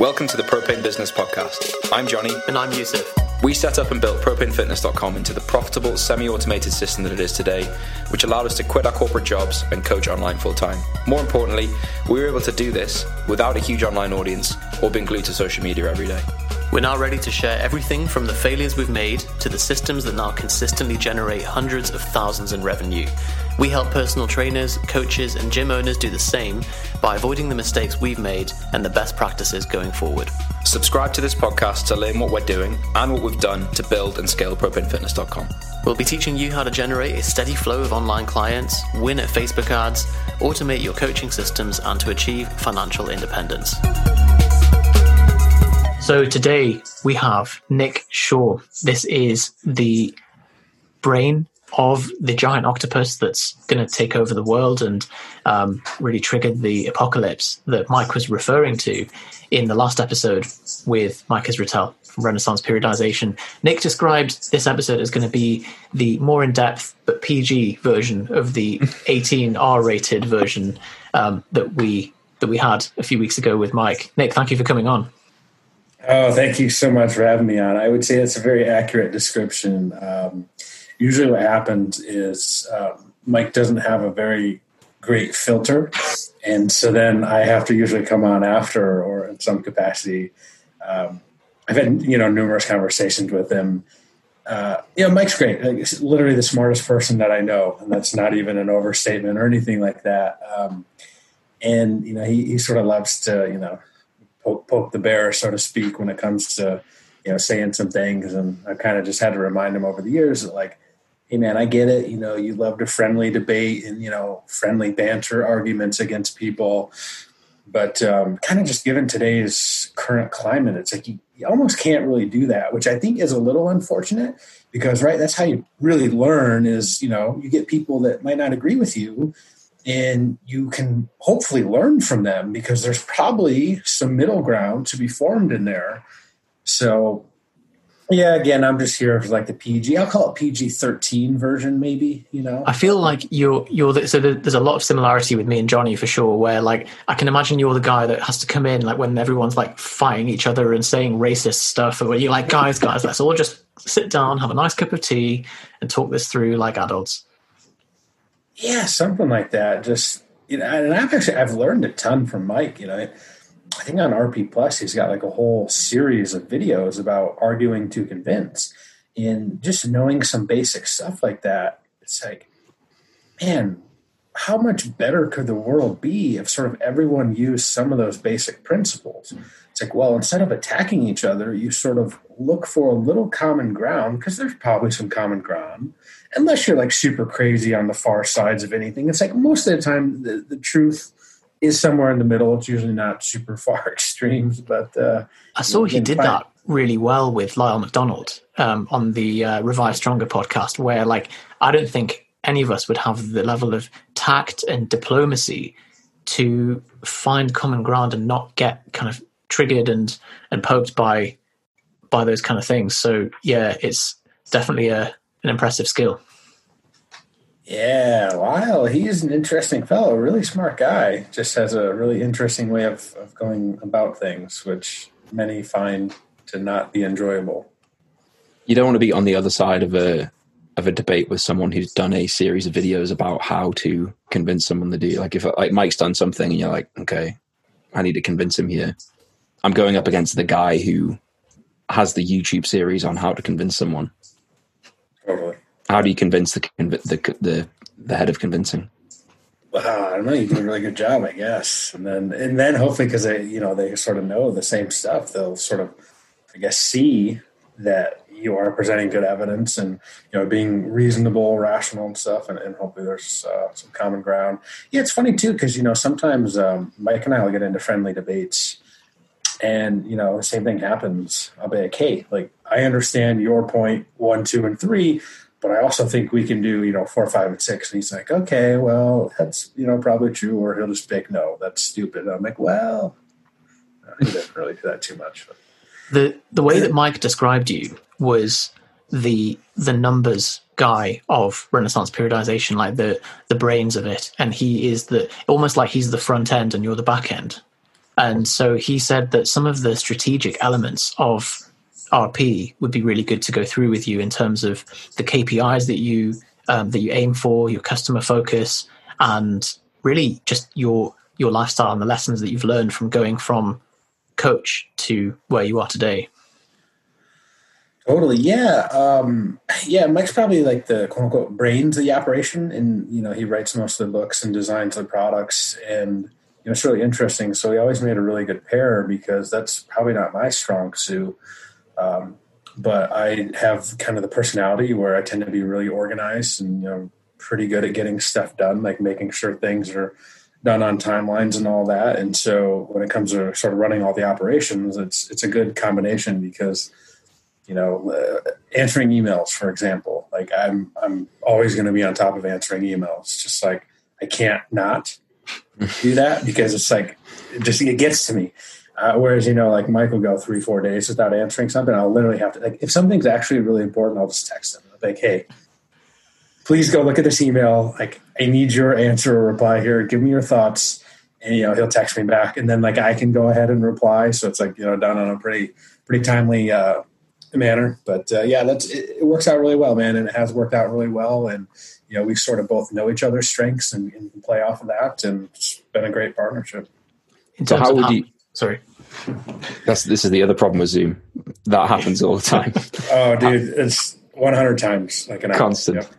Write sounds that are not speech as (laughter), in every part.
Welcome to the Propane Business Podcast. I'm Johnny. And I'm Yusuf. We set up and built propanefitness.com into the profitable, semi automated system that it is today, which allowed us to quit our corporate jobs and coach online full time. More importantly, we were able to do this without a huge online audience or being glued to social media every day. We're now ready to share everything from the failures we've made to the systems that now consistently generate hundreds of thousands in revenue. We help personal trainers, coaches, and gym owners do the same by avoiding the mistakes we've made and the best practices going forward. Subscribe to this podcast to learn what we're doing and what we've done to build and scale propanefitness.com. We'll be teaching you how to generate a steady flow of online clients, win at Facebook ads, automate your coaching systems, and to achieve financial independence. So today we have Nick Shaw. This is the brain of the giant octopus that's going to take over the world and um, really triggered the apocalypse that Mike was referring to in the last episode with Mike Israetel from Renaissance Periodization. Nick described this episode as going to be the more in depth but PG version of the (laughs) 18 R rated version um, that we that we had a few weeks ago with Mike. Nick, thank you for coming on. Oh, thank you so much for having me on. I would say it's a very accurate description. Um, usually, what happens is um, Mike doesn't have a very great filter, and so then I have to usually come on after or in some capacity. Um, I've had you know numerous conversations with him. Uh, you know, Mike's great. Like, he's literally the smartest person that I know, and that's not even an overstatement or anything like that. Um, and you know, he, he sort of loves to you know poke, poke the bear, so to speak, when it comes to you know saying some things. And I kind of just had to remind him over the years that like, hey man, I get it. You know, you loved a friendly debate and you know friendly banter arguments against people, but um, kind of just given today's current climate, it's like you, you almost can't really do that, which I think is a little unfortunate because right, that's how you really learn. Is you know you get people that might not agree with you and you can hopefully learn from them because there's probably some middle ground to be formed in there. So, yeah, again, I'm just here for like the PG. I'll call it PG 13 version, maybe. You know, I feel like you're you're the, so there's a lot of similarity with me and Johnny for sure. Where like I can imagine you're the guy that has to come in like when everyone's like fighting each other and saying racist stuff, or where you're like, guys, guys, let's all just sit down, have a nice cup of tea, and talk this through like adults. Yeah, something like that. Just you know, and I've actually I've learned a ton from Mike. You know, I think on RP Plus he's got like a whole series of videos about arguing to convince, and just knowing some basic stuff like that. It's like, man, how much better could the world be if sort of everyone used some of those basic principles? It's like, well, instead of attacking each other, you sort of look for a little common ground because there's probably some common ground unless you're like super crazy on the far sides of anything. It's like most of the time the, the truth is somewhere in the middle. It's usually not super (laughs) far extremes, but uh, I saw he did that really well with Lyle McDonald um, on the uh, Revive Stronger podcast, where like I don't think any of us would have the level of tact and diplomacy to find common ground and not get kind of triggered and and poked by by those kind of things. So yeah, it's definitely a an impressive skill. Yeah, Lyle, he's an interesting fellow, really smart guy. Just has a really interesting way of, of going about things, which many find to not be enjoyable. You don't want to be on the other side of a of a debate with someone who's done a series of videos about how to convince someone to do. Like if like Mike's done something and you're like, okay, I need to convince him here. I'm going up against the guy who has the YouTube series on how to convince someone. How do you convince the the the, the head of convincing? Well, I don't know. You do a really good job, I guess. And then and then hopefully because they you know they sort of know the same stuff, they'll sort of I guess see that you are presenting good evidence and you know being reasonable, rational, and stuff, and, and hopefully there's uh, some common ground. Yeah, it's funny too because you know sometimes um, Mike and I will get into friendly debates, and you know the same thing happens. I'll be like, hey, like I understand your point one, two, and three, but I also think we can do you know four, five, and six. And he's like, okay, well that's you know probably true, or he'll just pick no, that's stupid. And I'm like, well, uh, he didn't really do that too much. But. The the way that Mike described you was the the numbers guy of Renaissance periodization, like the the brains of it, and he is the almost like he's the front end and you're the back end. And so he said that some of the strategic elements of RP would be really good to go through with you in terms of the KPIs that you um, that you aim for, your customer focus, and really just your your lifestyle and the lessons that you've learned from going from coach to where you are today. Totally, yeah, um, yeah. Mike's probably like the quote unquote brains of the operation, and you know he writes most of the books and designs the products, and you know it's really interesting. So he always made a really good pair because that's probably not my strong suit. Um, but I have kind of the personality where I tend to be really organized and you know pretty good at getting stuff done, like making sure things are done on timelines and all that. And so when it comes to sort of running all the operations, it's it's a good combination because you know uh, answering emails, for example, like I'm I'm always going to be on top of answering emails. Just like I can't not do that because it's like it just it gets to me. Uh, whereas you know, like Mike will go three, four days without answering something. I'll literally have to like if something's actually really important, I'll just text him like, "Hey, please go look at this email. Like, I need your answer or reply here. Give me your thoughts." And you know, he'll text me back, and then like I can go ahead and reply. So it's like you know, done on a pretty pretty timely uh, manner. But uh, yeah, that's it, it, works out really well, man, and it has worked out really well. And you know, we sort of both know each other's strengths and, and play off of that, and it's been a great partnership. So how would you? Sorry. That's this is the other problem with Zoom. That happens all the time. (laughs) oh, dude, it's 100 times like an constant. Yep.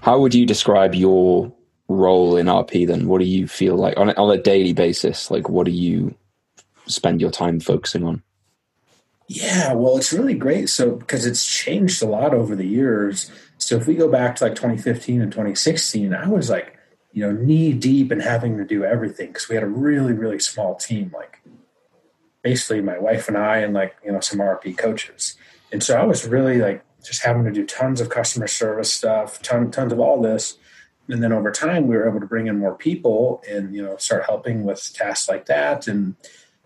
How would you describe your role in RP then? What do you feel like on a, on a daily basis? Like, what do you spend your time focusing on? Yeah, well, it's really great. So, because it's changed a lot over the years. So, if we go back to like 2015 and 2016, I was like, you know, knee deep in having to do everything because we had a really, really small team. Like, basically my wife and I and like, you know, some RP coaches. And so I was really like just having to do tons of customer service stuff, ton, tons of all this. And then over time, we were able to bring in more people and, you know, start helping with tasks like that. And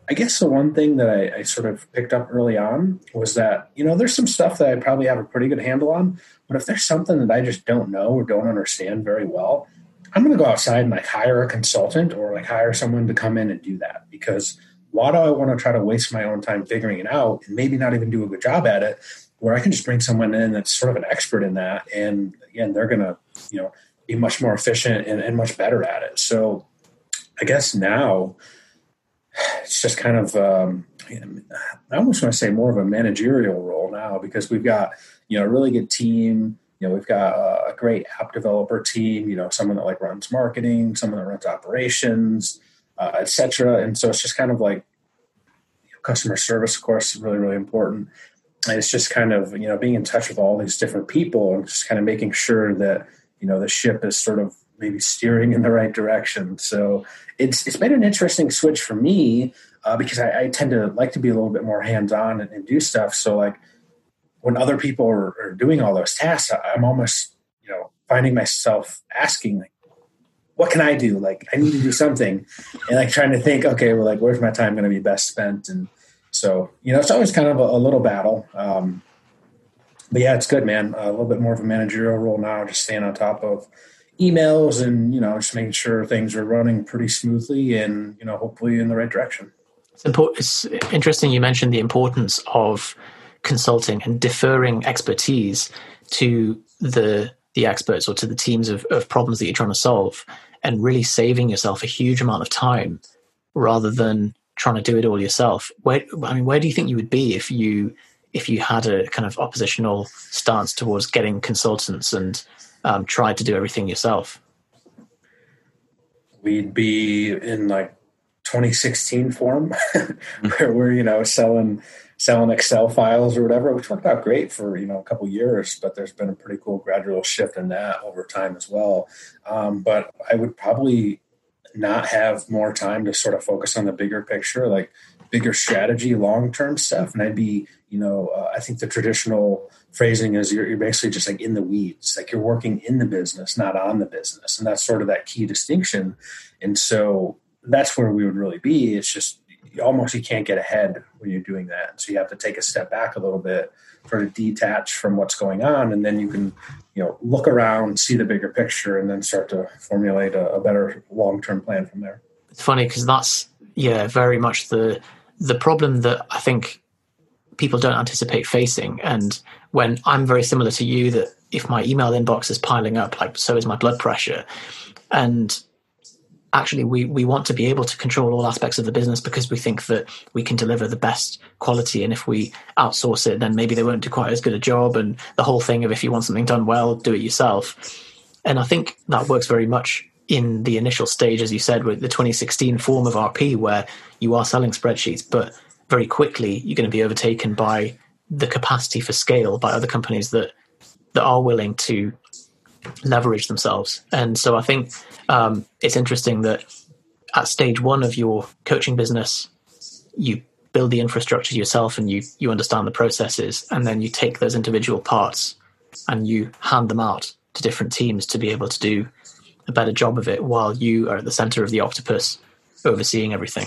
I guess the one thing that I, I sort of picked up early on was that, you know, there's some stuff that I probably have a pretty good handle on. But if there's something that I just don't know or don't understand very well, I'm going to go outside and like hire a consultant or like hire someone to come in and do that because why do I want to try to waste my own time figuring it out and maybe not even do a good job at it? Where I can just bring someone in that's sort of an expert in that, and again, they're going to, you know, be much more efficient and, and, much better at it. So, I guess now it's just kind of, um, I almost want to say more of a managerial role now because we've got, you know, a really good team. You know, we've got a great app developer team. You know, someone that like runs marketing, someone that runs operations uh, etc. And so it's just kind of like you know, customer service, of course, is really really important. And it's just kind of you know being in touch with all these different people and just kind of making sure that you know the ship is sort of maybe steering in the right direction. So it's it's been an interesting switch for me uh, because I, I, tend to like to be a little bit more hands on and, and, do stuff. So like when other people are, are doing all those tasks, I'm almost you know finding myself asking like what can I do? Like, I need to do something, and like trying to think, okay, well, like, where's my time going to be best spent? And so, you know, it's always kind of a, a little battle. Um, but yeah, it's good, man. a little bit more of a managerial role now, just staying on top of emails and you know, just making sure things are running pretty smoothly and you know, hopefully in the right direction. It's important. It's interesting you mentioned the importance of consulting and deferring expertise to the the experts or to the teams of, of problems that you're trying to solve and really saving yourself a huge amount of time rather than trying to do it all yourself. Where I mean, where do you think you would be if you if you had a kind of oppositional stance towards getting consultants and um, tried to do everything yourself? We'd be in like 2016 form, (laughs) where we're you know selling selling Excel files or whatever, which worked out great for you know a couple years. But there's been a pretty cool gradual shift in that over time as well. Um, but I would probably not have more time to sort of focus on the bigger picture, like bigger strategy, long term stuff. And I'd be, you know, uh, I think the traditional phrasing is you're, you're basically just like in the weeds, like you're working in the business, not on the business, and that's sort of that key distinction. And so that's where we would really be. It's just you almost you can't get ahead when you're doing that. So you have to take a step back a little bit, sort of detach from what's going on, and then you can, you know, look around, see the bigger picture, and then start to formulate a, a better long term plan from there. It's funny because that's yeah, very much the the problem that I think people don't anticipate facing. And when I'm very similar to you, that if my email inbox is piling up, like so is my blood pressure. And actually, we, we want to be able to control all aspects of the business because we think that we can deliver the best quality. And if we outsource it, then maybe they won't do quite as good a job. And the whole thing of if you want something done well, do it yourself. And I think that works very much in the initial stage, as you said, with the 2016 form of RP, where you are selling spreadsheets, but very quickly you're going to be overtaken by the capacity for scale by other companies that that are willing to leverage themselves. And so I think um, it's interesting that at stage one of your coaching business, you build the infrastructure yourself and you you understand the processes, and then you take those individual parts and you hand them out to different teams to be able to do a better job of it while you are at the center of the octopus overseeing everything.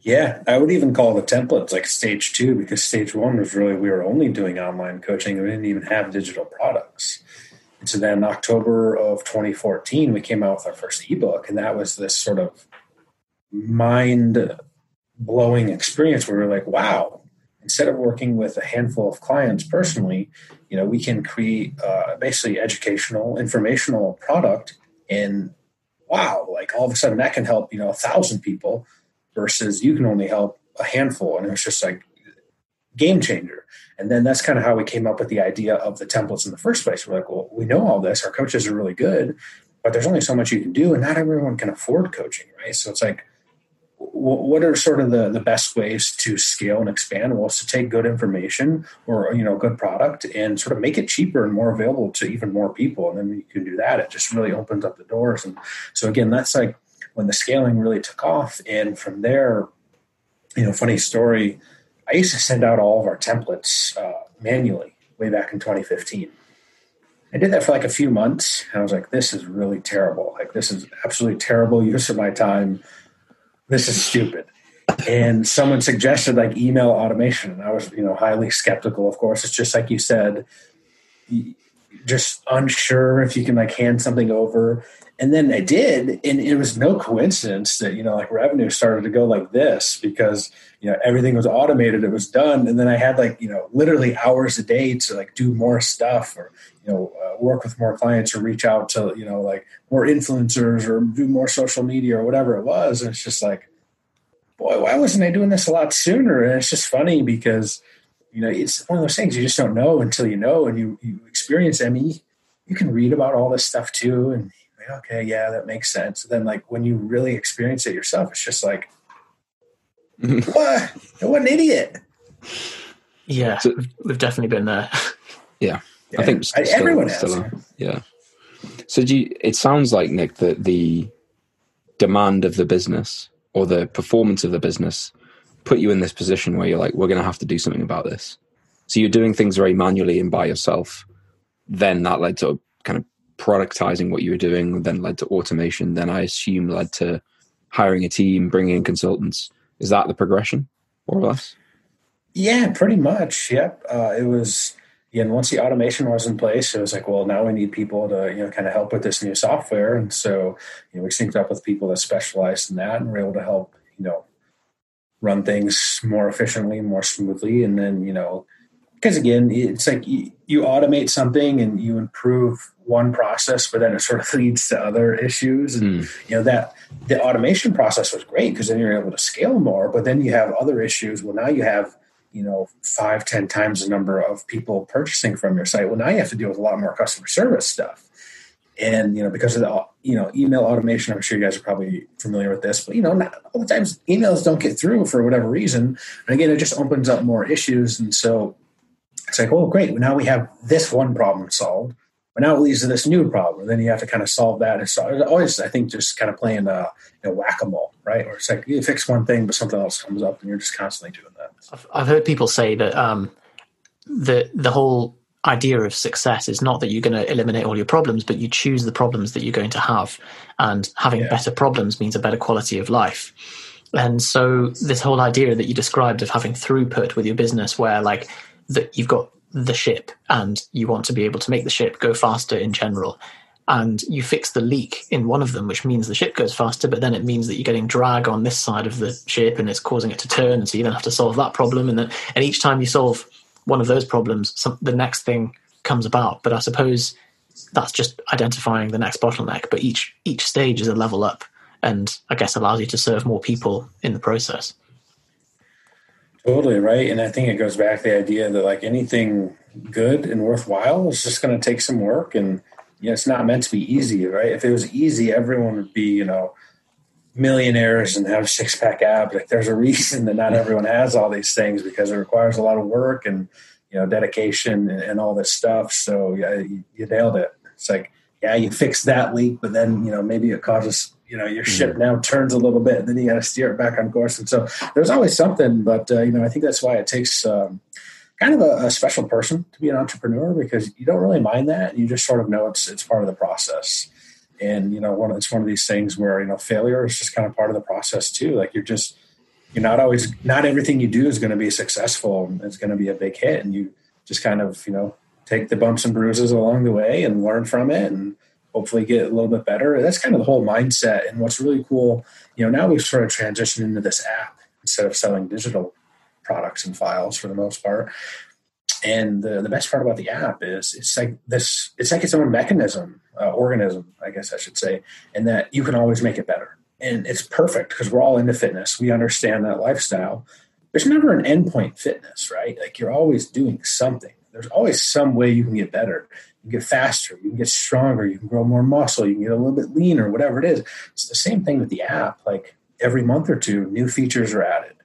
Yeah, I would even call the templates like stage two because stage one was really we were only doing online coaching. We didn't even have digital products. So then October of 2014, we came out with our first ebook, and that was this sort of mind blowing experience where we we're like, wow, instead of working with a handful of clients personally, you know, we can create uh, basically educational, informational product and wow, like all of a sudden that can help, you know, a thousand people versus you can only help a handful. And it was just like game changer. And then that's kind of how we came up with the idea of the templates in the first place. We're like, well, we know all this. Our coaches are really good, but there's only so much you can do, and not everyone can afford coaching, right? So it's like, what are sort of the, the best ways to scale and expand? Well, it's to take good information or you know good product and sort of make it cheaper and more available to even more people. And then you can do that. It just really opens up the doors. And so again, that's like when the scaling really took off. And from there, you know, funny story, I used to send out all of our templates uh, manually way back in 2015. I did that for like a few months. And I was like, this is really terrible. Like, this is absolutely terrible use of my time. This is stupid. And someone suggested like email automation. And I was, you know, highly skeptical, of course. It's just like you said, just unsure if you can like hand something over and then I did, and it was no coincidence that you know like revenue started to go like this because you know everything was automated, it was done, and then I had like you know literally hours a day to like do more stuff or you know uh, work with more clients or reach out to you know like more influencers or do more social media or whatever it was. And it's just like, boy, why wasn't I doing this a lot sooner? And it's just funny because you know it's one of those things you just don't know until you know and you you experience. I mean, you can read about all this stuff too, and okay, yeah, that makes sense. then like when you really experience it yourself, it's just like, (laughs) what? What an idiot. Yeah, so, we've definitely been there. Yeah, (laughs) yeah. I think still, everyone has. Still, yeah. So do you, it sounds like Nick that the demand of the business or the performance of the business put you in this position where you're like, we're going to have to do something about this. So you're doing things very manually and by yourself. Then that led to kind of productizing what you were doing then led to automation then i assume led to hiring a team bringing in consultants is that the progression more or less yeah pretty much yep uh, it was yeah, and once the automation was in place, it was like, well, now we need people to, you know, kind of help with this new software. And so, you know, we synced up with people that specialized in that and were able to help, you know, run things more efficiently, more smoothly. And then, you know, because again, it's like you, you, automate something and you improve one process, but then it sort of (laughs) leads to other issues. And mm. you know that the automation process was great because then you're able to scale more. But then you have other issues. Well, now you have you know five, ten times the number of people purchasing from your site. Well, now you have to deal with a lot more customer service stuff. And you know because of the you know email automation, I'm sure you guys are probably familiar with this. But you know, not all the times emails don't get through for whatever reason. And again, it just opens up more issues. And so it's like, oh, great. Well, now we have this one problem solved but now it leads to this new problem. And then you have to kind of solve that. And so always, I think, just kind of playing uh, you know, whack a mole, right? Or it's like you fix one thing, but something else comes up, and you're just constantly doing that. I've, I've heard people say that um, the the whole idea of success is not that you're going to eliminate all your problems, but you choose the problems that you're going to have, and having yeah. better problems means a better quality of life. And so, this whole idea that you described of having throughput with your business, where like that you've got the ship and you want to be able to make the ship go faster in general and you fix the leak in one of them, which means the ship goes faster, but then it means that you're getting drag on this side of the ship and it's causing it to turn. And so you then have to solve that problem. And then, and each time you solve one of those problems, some, the next thing comes about. But I suppose that's just identifying the next bottleneck. But each each stage is a level up, and I guess allows you to serve more people in the process. Totally right, and I think it goes back to the idea that like anything good and worthwhile is just going to take some work, and you know, it's not meant to be easy, right? If it was easy, everyone would be, you know, millionaires and have six pack abs. Like there's a reason that not everyone has all these things because it requires a lot of work and you know dedication and, and all this stuff. So yeah, you, you, nailed it. It's like yeah, you fix that leak, but then you know maybe it causes you know your ship mm-hmm. now turns a little bit, and then you got to steer it back on course. And so there's always something, but uh, you know I think that's why it takes. Um, kind of a, a, special person to be an entrepreneur because you don't really mind that. You just sort of know it's it's part of the process. And you know, one it's one of these things where you know failure is just kind of part of the process too. Like you're just you're not always not everything you do is going to be successful. It's going to be a big hit, and you just kind of you know take the bumps and bruises along the way and learn from it and hopefully get a little bit better. That's kind of the whole mindset. And what's really cool, you know, now we've sort of transitioned into this app instead of selling digital products and files for the most part. And the, the best part about the app is it's like this, it's like its own mechanism, uh, organism, I guess I should say, and that you can always make it better. And it's perfect because we're all into fitness. We understand that lifestyle. There's never an endpoint fitness, right? Like you're always doing something. There's always some way you can get better. You can get faster, you can get stronger, you can grow more muscle, you can get a little bit leaner, whatever it is. It's the same thing with the app. Like every month or two, new features are added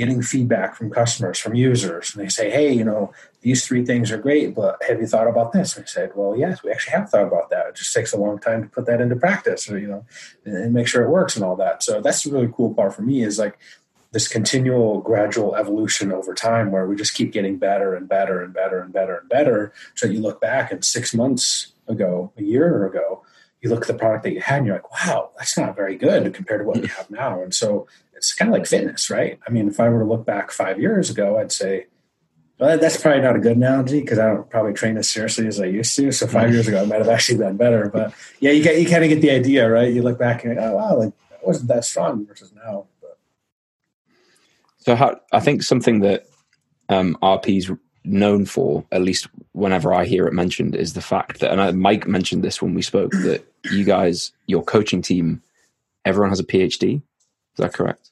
getting feedback from customers, from users, and they say, "Hey, you know, these three things are great, but have you thought about this?" And I said, "Well, yes, we actually have thought about that. It just takes a long time to put that into practice, or you know, and make sure it works and all that." So that's the really cool part for me is like this continual gradual evolution over time where we just keep getting better and better and better and better and better so you look back and six months ago a year ago you look at the product that you had and you're like wow that's not very good compared to what we have now and so it's kind of like fitness, right? I mean, if I were to look back five years ago, I'd say, well, that's probably not a good analogy because I don't probably train as seriously as I used to. So five years ago, I might have actually done better. But yeah, you get you kind of get the idea, right? You look back and oh wow, like I wasn't that strong versus now. But. So how, I think something that um, RP's known for, at least whenever I hear it mentioned, is the fact that, and I, Mike mentioned this when we spoke, that you guys, your coaching team, everyone has a PhD. Is that correct?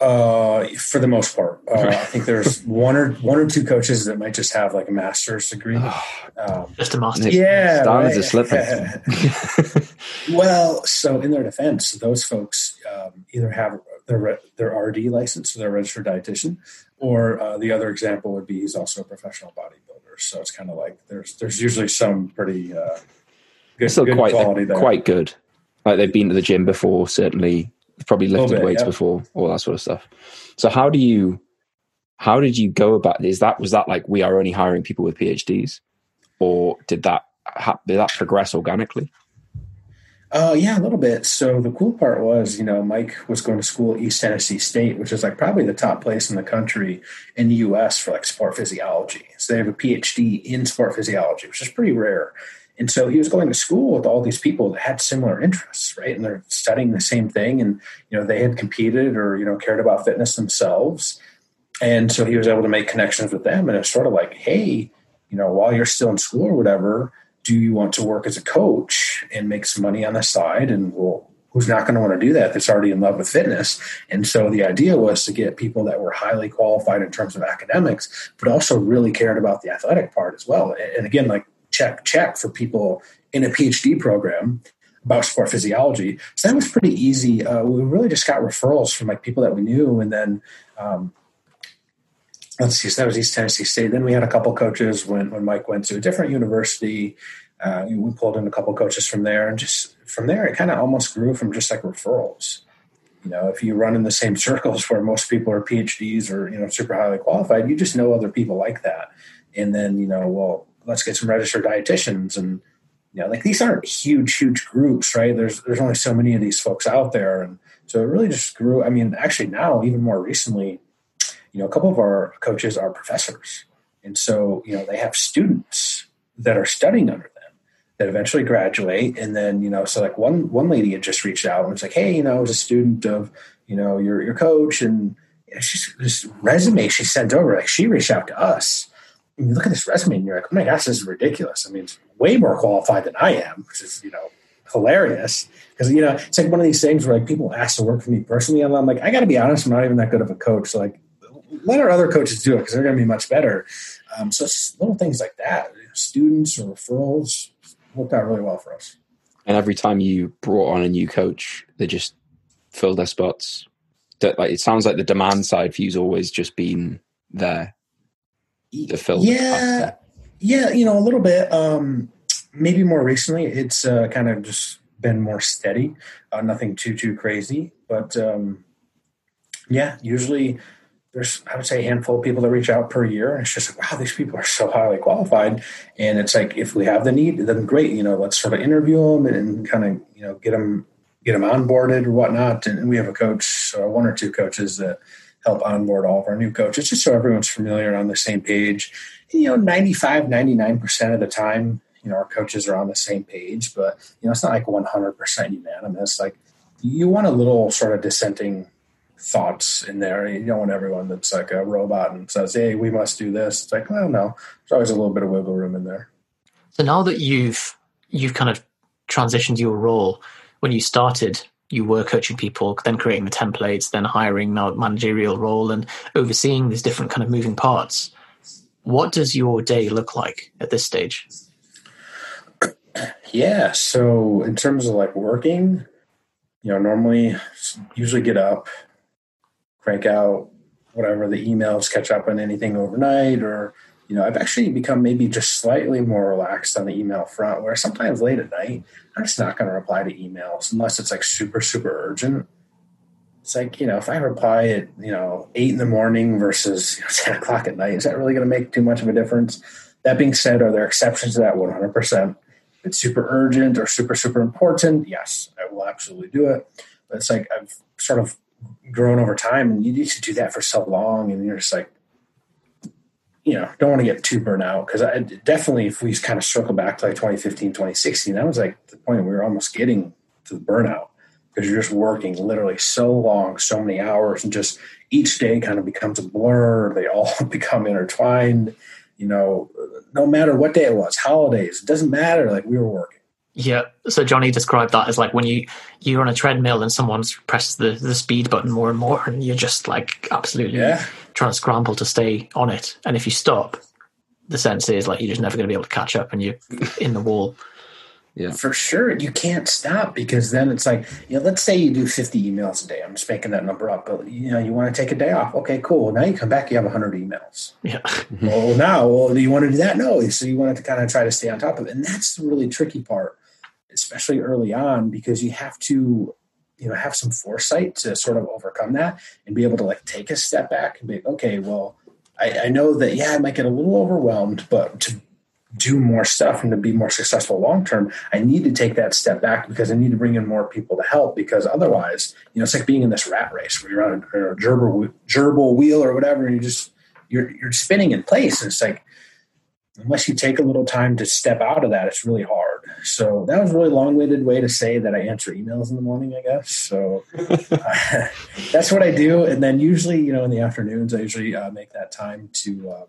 Uh, for the most part, uh, I think there's (laughs) one or one or two coaches that might just have like a master's degree. Um, just a master. Yeah, right. to slip (laughs) (laughs) well, so in their defense, those folks um, either have their their RD license, so they're registered dietitian, or uh, the other example would be he's also a professional bodybuilder. So it's kind of like there's there's usually some pretty uh, good, Still good quite, quality there. Quite good. Like they've been to the gym before, certainly probably lifted bit, weights yeah. before, all that sort of stuff. So how do you, how did you go about? Is that was that like we are only hiring people with PhDs, or did that did that progress organically? Uh, yeah, a little bit. So the cool part was, you know, Mike was going to school at East Tennessee State, which is like probably the top place in the country in the U.S. for like sport physiology. So they have a PhD in sport physiology, which is pretty rare. And so he was going to school with all these people that had similar interests, right? And they're studying the same thing. And, you know, they had competed or, you know, cared about fitness themselves. And so he was able to make connections with them. And it's sort of like, hey, you know, while you're still in school or whatever, do you want to work as a coach and make some money on the side? And well, who's not going to want to do that that's already in love with fitness? And so the idea was to get people that were highly qualified in terms of academics, but also really cared about the athletic part as well. And again, like check check for people in a PhD program about sport physiology. So that was pretty easy. Uh, we really just got referrals from like people that we knew, and then um, let's see, so that was East Tennessee State. Then we had a couple coaches when when Mike went to a different university. Uh, we pulled in a couple coaches from there, and just from there, it kind of almost grew from just like referrals. You know, if you run in the same (laughs) circles where most people are PhDs or you know super highly qualified, you just know other people like that. And then you know, well, let's get some registered dietitians and you know like these aren't huge huge groups right there's there's only so many of these folks out there and so it really just grew i mean actually now even more recently you know a couple of our coaches are professors and so you know they have students that are studying under them that eventually graduate. And then, you know, so like one one lady had just reached out and was like, hey, you know, I was a student of, you know, your your coach and she's this resume she sent over, like she reached out to us. And you look at this resume and you're like, oh my gosh, this is ridiculous. I mean, it's way more qualified than I am, which is, you know, hilarious. Because, you know, it's like one of these things where like people ask to work for me personally. And I'm like, I got to be honest, I'm not even that good of a coach. So like, let our other coaches do it because they're going to be much better. Um, so little things like that, students or referrals worked out really well for us. And every time you brought on a new coach, they just filled their spots. That like it sounds like the demand side for you's always just been there to fill. Yeah, yeah, you know, a little bit. Um, maybe more recently, it's uh, kind of just been more steady. Uh, nothing too too crazy, but um, yeah, usually there's I would say a handful of people that reach out per year, and it's just like, wow, these people are so highly qualified. And it's like if we have the need, then great, you know, let's sort of interview them and kind of you know get them get them onboarded or whatnot. And we have a coach, or one or two coaches that help onboard all of our new coaches, just so everyone's familiar and on the same page. And, you know, 95, 99% of the time, you know, our coaches are on the same page, but, you know, it's not like 100% unanimous. Like, you want a little sort of dissenting thoughts in there. You don't want everyone that's like a robot and says, hey, we must do this. It's like, well, no, there's always a little bit of wiggle room in there. So now that you've you've kind of transitioned your role, when you started, you were coaching people, then creating the templates, then hiring now managerial role and overseeing these different kind of moving parts. What does your day look like at this stage? (clears throat) Yeah, so in terms of like working, you know, normally usually get up, crank out whatever the emails, catch up on anything overnight, or you know, I've actually become maybe just slightly more relaxed on the email front. Where sometimes late at night, I'm just not going to reply to emails unless it's like super super urgent. It's like you know, if I reply at you know eight in the morning versus you know, (laughs) ten o'clock at night, is that really going to make too much of a difference? That being said, are there exceptions to that? One hundred percent. It's super urgent or super super important, yes, I will absolutely do it. But it's like I've sort of grown over time and you used to do that for so long and you're just like you know don't want to get too burnt out because i definitely if we kind of circle back to like 2015 2016 that was like the point we were almost getting to the burnout because you're just working literally so long so many hours and just each day kind of becomes a blur (laughs) they all (laughs) become intertwined you know no matter what day it was holidays it doesn't matter like we were working yeah. So Johnny described that as like when you you're on a treadmill and someone's pressed the, the speed button more and more and you're just like absolutely yeah. trying to scramble to stay on it. And if you stop, the sense is like you're just never going to be able to catch up and you're in the wall. Yeah. For sure. You can't stop because then it's like, you know, let's say you do 50 emails a day. I'm just making that number up, but you know, you want to take a day off. Okay, cool. Now you come back, you have 100 emails. Yeah. well, now, well, do you want to do that? No. So you want to kind of try to stay on top of it. And that's the really tricky part especially early on, because you have to, you know, have some foresight to sort of overcome that and be able to like take a step back and be, okay, well, I, I know that, yeah, I might get a little overwhelmed, but to do more stuff and to be more successful long term, I need to take that step back because I need to bring in more people to help. Because otherwise, you know, it's like being in this rat race where you're on a, a gerbil, gerbil wheel or whatever, and you just you're you're spinning in place. And it's like unless you take a little time to step out of that, it's really hard. So that was a really long-winded way to say that I answer emails in the morning, I guess. So (laughs) uh, (laughs) that's what I do. And then usually, you know, in the afternoons, I usually uh, make that time to. Um,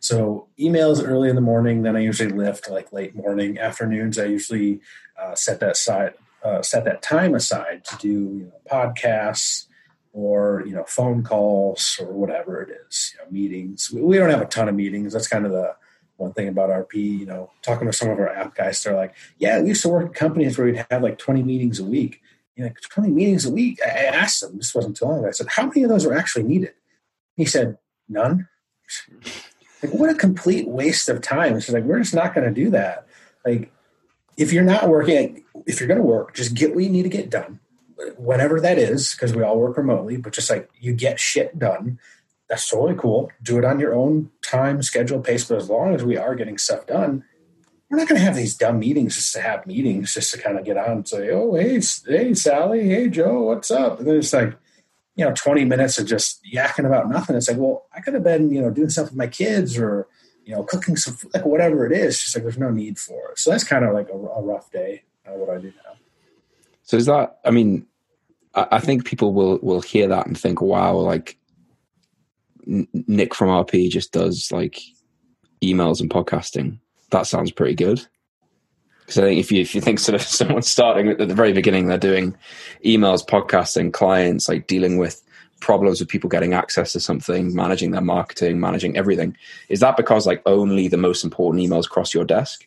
so emails early in the morning, then I usually lift like late morning. Afternoons, I usually uh, set that side, uh, set that time aside to do you know, podcasts or you know phone calls or whatever it is you know meetings we, don't have a ton of meetings that's kind of the one thing about rp you know talking to some of our app guys they're like yeah we used to work at companies where we'd have like 20 meetings a week. You know 20 meetings a week? I asked them this wasn't too long ago i said how many of those are actually needed? He said none. (laughs) Like what a complete waste of time. She's like we're just not going to do that. Like if you're not working if you're going to work just get what you need to get done whenever that is, because we all work remotely, but just like you get shit done, that's totally cool. Do it on your own time, schedule, pace. But as long as we are getting stuff done, we're not going to have these dumb meetings just to have meetings, just to kind of get on and say, oh, hey, hey, Sally, hey, Joe, what's up? And then it's like, you know, 20 minutes of just yakking about nothing. It's like, well, I could have been, you know, doing stuff with my kids or, you know, cooking some like whatever it is, just like there's no need for it. So that's kind of like a, a rough day. Uh, what I do now. So is that? I mean, I, I think people will will hear that and think, "Wow, like Nick from RP just does like emails and podcasting." That sounds pretty good. Because I think if you if you think sort of (laughs) someone starting at the very beginning, they're doing emails, podcasting, clients, like dealing with problems with people getting access to something, managing their marketing, managing everything. Is that because like only the most important emails cross your desk,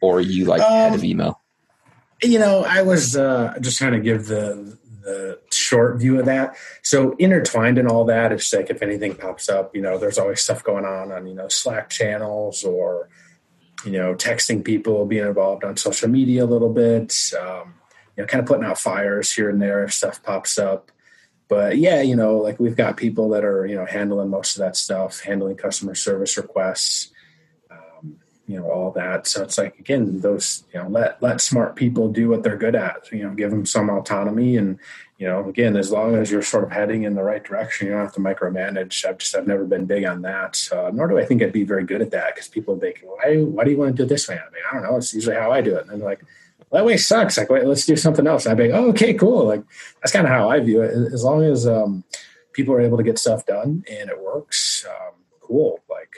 or are you like um, head of um, email? You know, I was uh, just trying to give the the short view of that. So intertwined in all that, it's like if anything pops up, you know, there's always stuff going on on you know Slack channels or you know texting people, being involved on social media a little bit. Um, you know, kind of putting out fires here and there if stuff pops up but yeah, you know, like we've got people that are, you know, handling most of that stuff, handling customer service requests, um, you know, all that. So it's like, again, those, you know, let, let smart people do what they're good at, you know, give them some autonomy. And, you know, again, as long as you're sort of heading in the right direction, you don't have to micromanage. I've just, I've never been big on that. Uh, nor do I think I'd be very good at that because people think, why, why do you want to do it this way? I mean, I don't know. It's usually how I do it. And they're like, that way sucks. Like, wait, let's do something else. I'd be like, oh, okay, cool. Like, that's kind of how I view it. As long as um, people are able to get stuff done and it works, um, cool. Like,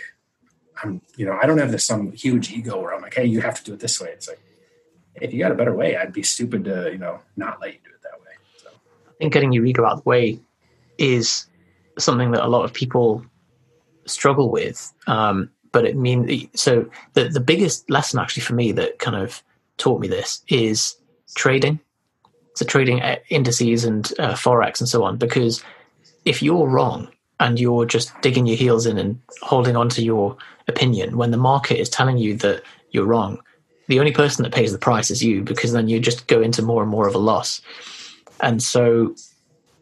I'm, you know, I don't have this some huge ego where I'm like, hey, you have to do it this way. It's like, if you got a better way, I'd be stupid to, you know, not let you do it that way. So. I think getting your ego out of the way is something that a lot of people struggle with. Um, but it means so the the biggest lesson actually for me that kind of taught me this is trading. So trading uh, indices and uh, forex and so on. Because if you're wrong and you're just digging your heels in and holding on to your opinion when the market is telling you that you're wrong, the only person that pays the price is you because then you just go into more and more of a loss. And so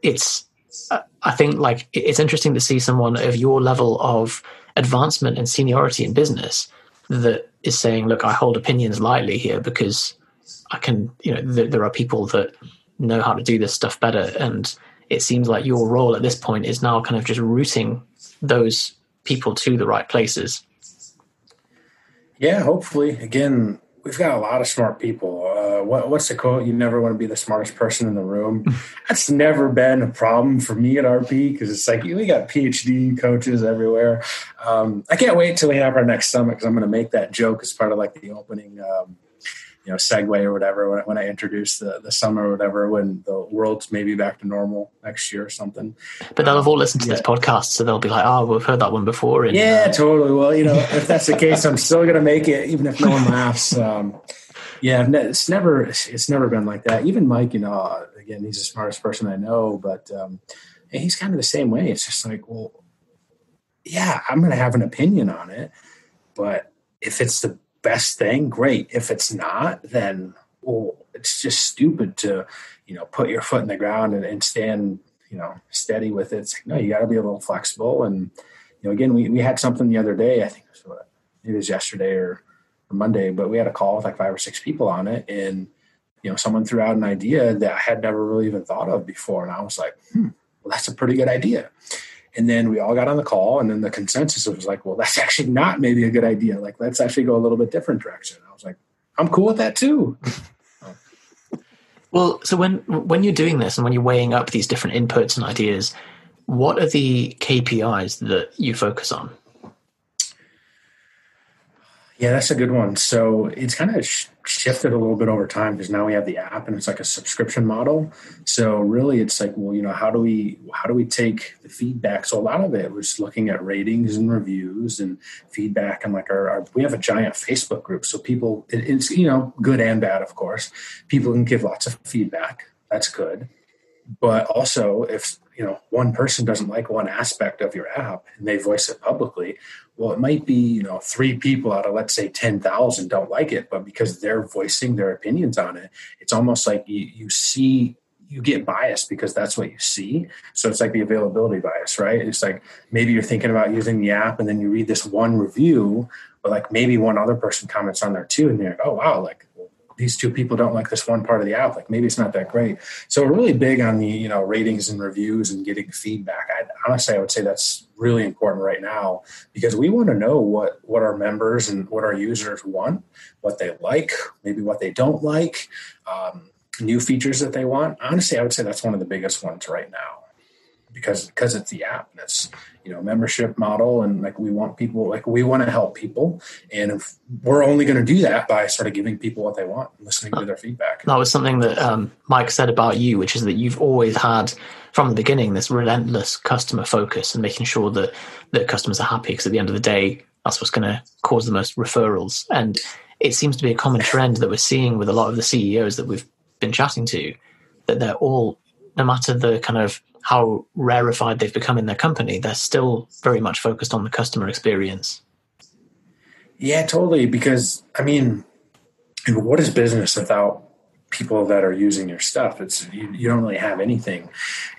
it's uh, I think like it's interesting to see someone of your level of advancement and seniority in business that is saying, look, I hold opinions lightly here because I can, you know, th- there are people that know how to do this stuff better. And it seems like your role at this point is now kind of just routing those people to the right places. Yeah, hopefully. Again, we've got a lot of smart people. What, what's the quote? You never want to be the smartest person in the room. (laughs) That's never been a problem for me at RP because it's like we got PhD coaches everywhere. Um, I can't wait till we have our next summit because I'm going to make that joke as part of like the opening. Um, you know, segue or whatever when, when I introduce the, the summer or whatever, when the world's maybe back to normal next year or something. But they'll have all listened to yeah. this podcast, so they'll be like, "Oh, we've heard that one before." And, yeah, uh, totally. Well, you know, if that's the case, I'm still going to make it, even if no one laughs. (laughs) Um, yeah, it's never it's never been like that. Even Mike, you know, again, he's the smartest person I know, but um, he's kind of the same way. It's just like, well, yeah, I'm going to have an opinion on it, but if it's the best thing, great. If it's not, then well, it's just stupid to, you know, put your foot in the ground and, and stand, you know, steady with it. It's like, no, you got to be a little flexible. And, you know, again, we, we had something the other day, I think it was, what, it was yesterday or Monday, but we had a call with like five or six people on it, and you know, someone threw out an idea that I had never really even thought of before, and I was like, hmm, well, that's a pretty good idea. And then we all got on the call, and then the consensus was like, well, that's (laughs) actually not maybe a good idea. Like, let's actually go a little bit different direction. I was like, I'm cool with that too. (laughs) well, so when when you're doing this and when you're weighing up these different inputs and ideas, what are the KPIs that you focus on? Yeah, that's a good one. So it's kind of sh- shifted a little bit over time because now we have the app and it's like a subscription model. So really, it's like, well, you know, how do we how do we take the feedback? So a lot of it was looking at ratings and reviews and feedback, and like our, our we have a giant Facebook group, so people it, it's you know good and bad, of course. People can give lots of feedback. That's good, but also if you know one person doesn't like one aspect of your app and they voice it publicly well, it might be, you know, three people out of, let's say, 10,000 don't like it, but because they're voicing their opinions on it, it's almost like you, you see, you get biased because that's what you see. So it's like the availability bias, right? It's like maybe you're thinking about using the app and then you read this one review, but like maybe one other person comments on there too, and they're like, oh, wow, like, these two people don't like this one part of the app. Like maybe it's not that great. So we're really big on the you know ratings and reviews and getting feedback. I, honestly, I would say that's really important right now because we want to know what what our members and what our users want, what they like, maybe what they don't like, um, new features that they want. Honestly, I would say that's one of the biggest ones right now because because it's the app and it's you know membership model and like we want people like we want to help people. And we're only going to do that by sort of giving people what they want and listening to their feedback. That was something that um, mike said about you which is that you've always had from the beginning this relentless customer focus and making sure that that customers are happy because at the end of the day that's what's going to cause the most referrals. And it seems to be a common trend that we're seeing with a lot of the ceos that we've been chatting to that they're all no matter the kind of how rarefied they've become in their company, they're still very much focused on the customer experience. Yeah, totally. Because I mean, what is business without people that are using your stuff. It's you, you, don't really have anything.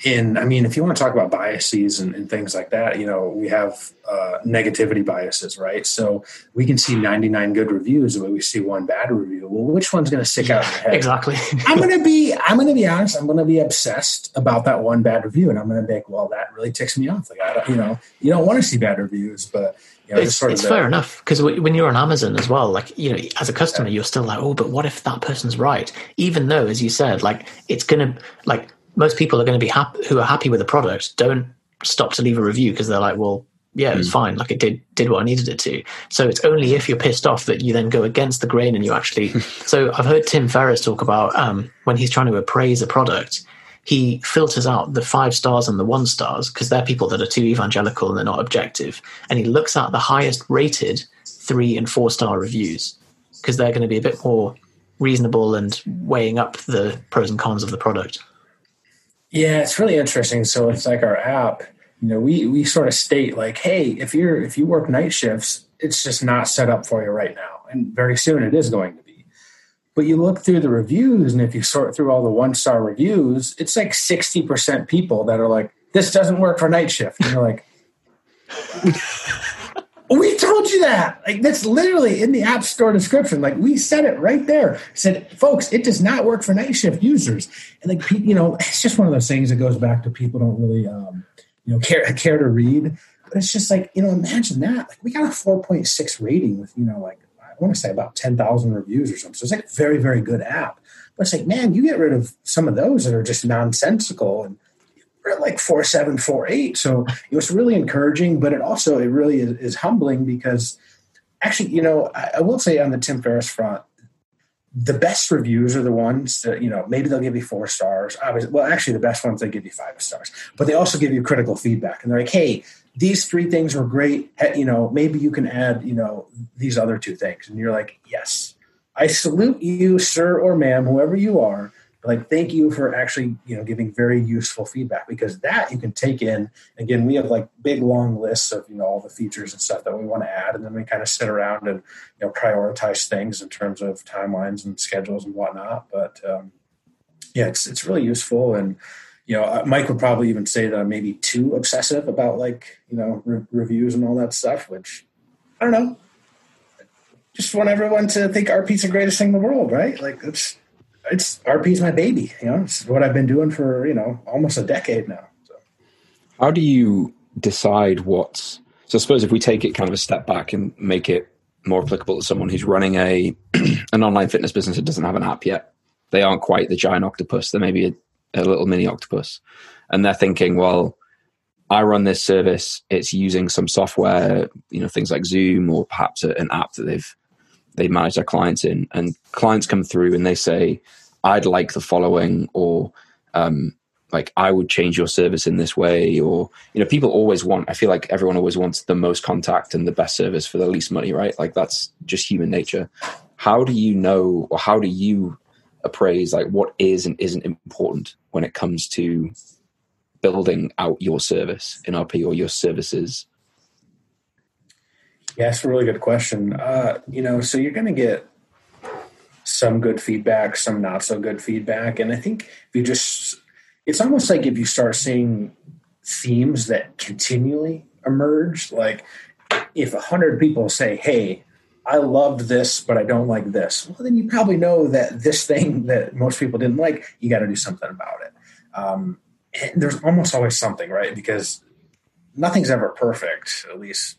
And I mean, if you want to talk about biases and, and things like that, you know, we have uh, negativity biases, right? So we can see 99 good reviews, but we see one bad review. Well, which one's going to stick out in your head? Exactly. (laughs) I'm going to be, I'm going to be honest. I'm going to be obsessed about that one bad review, and I'm going to be like, well, that really ticks me off. Like, I don't, you know, you don't want to see bad reviews, but you know, it's, it's fair enough because when you're on Amazon as well, like you know, as a customer, you're still like, oh, but what if that person's right? Even though, as you said, like it's gonna like most people are going to be happy who are happy with the product. Don't stop to leave a review because they're like, well, yeah, it was mm. fine. Like it did did what I needed it to. So it's only if you're pissed off that you then go against the grain and you actually. (laughs) so I've heard Tim Ferriss talk about um, when he's trying to appraise a product he filters out the five stars and the one stars because they're people that are too evangelical and they're not objective. And he looks at the highest rated three and four star reviews because they're going to be a bit more reasonable and weighing up the pros and cons of the product. Yeah, it's really interesting. So it's like our app, you know, we we sort of state like, hey, if you're if you work night shifts, it's just not set up for you right now. And very soon it is going to be. But you look through the reviews, and if you sort through all the one star reviews, it's like 60% people that are like, this doesn't work for night shift. And you're like, (laughs) we told you that. Like, that's literally in the App Store description. Like, we said it right there. Said, folks, it does not work for night shift users. And like, you know, it's just one of those things that goes back to people don't really, um, you know, care care to read. But it's just like, you know, imagine that. Like, we got a 4.6 rating with, you know, like want to say about 10,000 reviews or something. So it's like a very, very good app. But it's like, man, you get rid of some of those that are just nonsensical and we're at like four seven, four eight. So it was really encouraging, but it also it really is, is humbling because actually, you know, I, I will say on the Tim Ferriss front, the best reviews are the ones that you know maybe they'll give you four stars well actually the best ones they give you five stars but they also give you critical feedback and they're like hey these three things were great. You know, maybe you can add, you know, these other two things. And you're like, yes, I salute you, sir or ma'am, whoever you are. Like, thank you for actually, you know, giving very useful feedback because that you can take in. Again, we have like big long lists of, you know, all the features and stuff that we want to add. And then we kind of sit around and, you know, prioritize things in terms of timelines and schedules and whatnot. But um, yeah, it's, it's really useful. And, you know, uh, Mike would probably even say that I'm maybe too obsessive about like, you know, re- reviews and all that stuff, which I don't know. Just want everyone to think RP's the greatest thing in the world, right? Like it's, it's RP's my baby, you know, it's what I've been doing for, you know, almost a decade now. So. How do you decide what's, so I suppose if we take it kind of a step back and make it more applicable to someone who's running a, (clears throat) an online fitness business that doesn't have an app yet, they aren't quite the giant octopus. They're maybe a a little mini octopus, and they're thinking, well, I run this service. It's using some software, you know, things like Zoom or perhaps an app that they've they manage their clients in, and clients come through and they say, "I'd like the following," or um, like I would change your service in this way, or you know, people always want. I feel like everyone always wants the most contact and the best service for the least money, right? Like that's just human nature. How do you know, or how do you appraise like what is and isn't important when it comes to building out your service in RP or your services? Yeah, that's a really good question. Uh, you know, so you're going to get some good feedback, some not so good feedback. And I think if you just, it's almost like if you start seeing themes that continually emerge, like if a hundred people say, Hey, I loved this, but I don't like this. Well, then you probably know that this thing (laughs) that most people didn't like, you got to do something about it. Um, there's almost always something, right? Because nothing's ever perfect, at least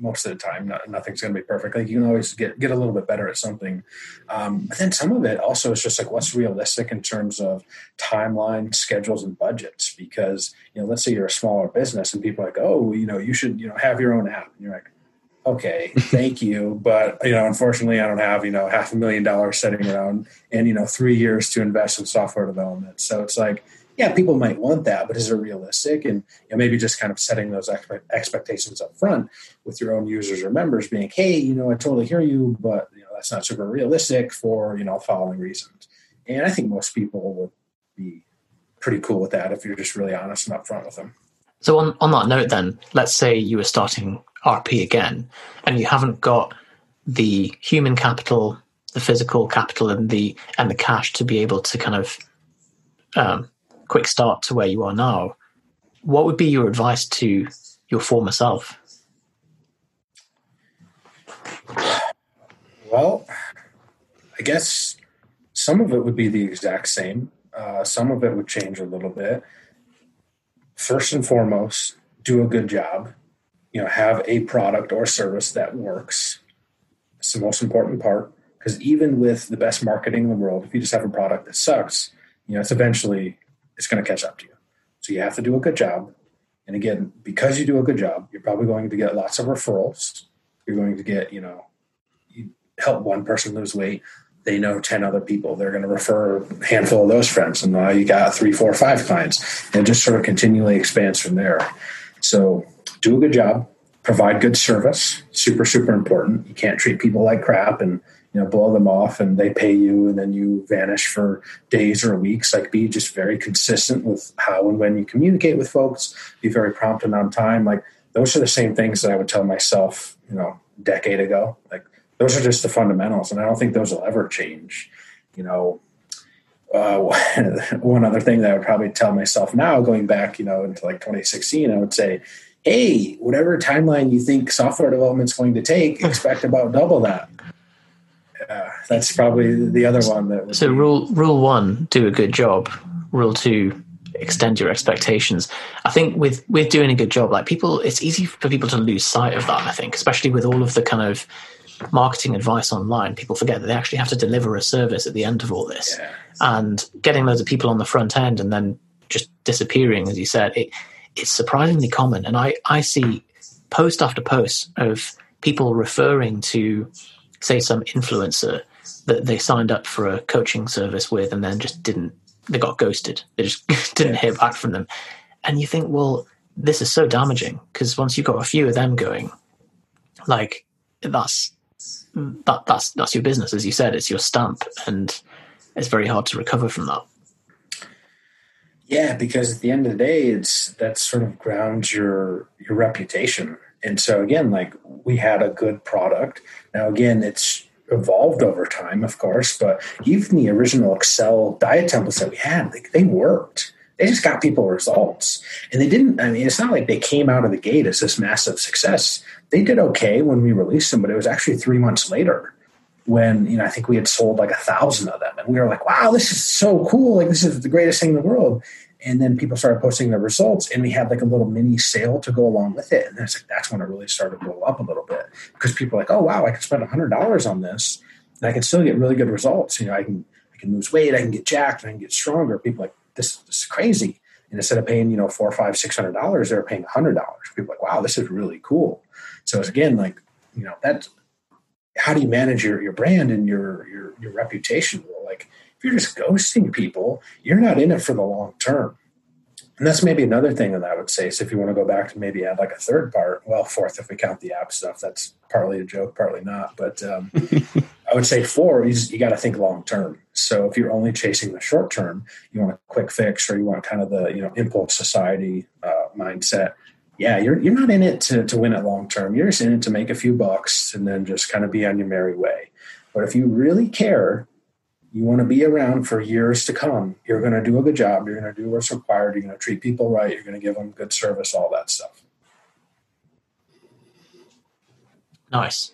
most of the time. Not, nothing's going to be perfect. Like you can always get get a little bit better at something, um, but then some of it also is just like what's realistic in terms of timeline, schedules, and budgets. Because you know, let's say you're a smaller business and people are like, oh, you know, you should you know have your own app. And you're like, okay, thank you, but you know, unfortunately, I don't have you know half a million dollars sitting around and you know three years to invest in software development. So it's like yeah, people might want that, but is it realistic? And you know, maybe just kind of setting those expectations up front with your own users or members, being, hey, you know, I totally hear you, but you know, that's not super realistic for you know following reasons. And I think most people would be pretty cool with that if you're just really honest and upfront with them. So on on that note, then let's say you were starting RP again, and you haven't got the human capital, the physical capital, and the and the cash to be able to kind of um, quick start to where you are now, what would be your advice to your former self? Well, I guess some of it would be the exact same. Uh, some of it would change a little bit. First and foremost, do a good job. You know, have a product or service that works. It's the most important part because even with the best marketing in the world, if you just have a product that sucks, you know, it's eventually it's going to catch up to you. So you have to do a good job. And again, because you do a good job, you're probably going to get lots of referrals. You're going to get, you know, you help one person lose weight. They know 10 other people. They're going to refer a handful of those friends. And now you got three, four, five clients. And just sort of continually expands from there. So do a good job, provide good service. Super, super important. You can't treat people like crap and you know blow them off and they pay you and then you vanish for days or weeks like be just very consistent with how and when you communicate with folks be very prompt and on time like those are the same things that i would tell myself you know a decade ago like those are just the fundamentals and i don't think those will ever change you know uh, (laughs) one other thing that I would probably tell myself now, going back, you know, into like 2016, I would say, "Hey, whatever timeline you think software development is going to take, (laughs) expect about double that." uh, that's probably the other one that. so be. rule rule one: do a good job. Rule two: extend your expectations. I think with with doing a good job, like people, it's easy for people to lose sight of that. I think, especially with all of the kind of marketing advice online, people forget that they actually have to deliver a service at the end of all this. Yeah. And getting loads of people on the front end and then just disappearing, as you said, it, it's surprisingly common. And I, I see post after post of people referring to say some influencer that they signed up for a coaching service with and then just didn't they got ghosted. They just (laughs) didn't hear back from them. And you think well this is so damaging because once you've got a few of them going like that's that that's that's your business. As you said it's your stamp and it's very hard to recover from that yeah because at the end of the day it's that sort of grounds your your reputation. And so again like we had a good product. Now again it's evolved over time of course but even the original excel diet templates that we had like, they worked. They just got people results. And they didn't i mean it's not like they came out of the gate as this massive success. They did okay when we released them but it was actually three months later when you know i think we had sold like a thousand of them. And we were like wow this is so cool. Like this is the greatest thing in the world. And then people started posting their results and we had like a little mini sale to go along with it. And that's like that's when it really started to blow up a little bit because people are like oh wow i can spend $100 on this and i can still get really good results. You know i can i can lose weight i can get jacked i can get stronger. People like this, this is crazy. And instead of paying you know four five six hundred dollars they're paying $100 people are like wow this is really cool. So it's again like you know that how do you manage your, your brand and your your your reputation like if you're just ghosting people, you're not in it for the long term. And that's maybe another thing that I would say. So if you want to go back to maybe add like a third part, well, fourth if we count the app stuff, that's partly a joke, partly not. But um, (laughs) I would say four, you, you got to think long term. So if you're only chasing the short term, you want a quick fix, or you want kind of the you know impulse society uh, mindset. Yeah, you're you're not in it to to win it long term. You're just in it to make a few bucks and then just kind of be on your merry way. But if you really care you want to be around for years to come. You're going to do a good job. You're going to do what's required. You're going to treat people right. You're going to give them good service, all that stuff. Nice.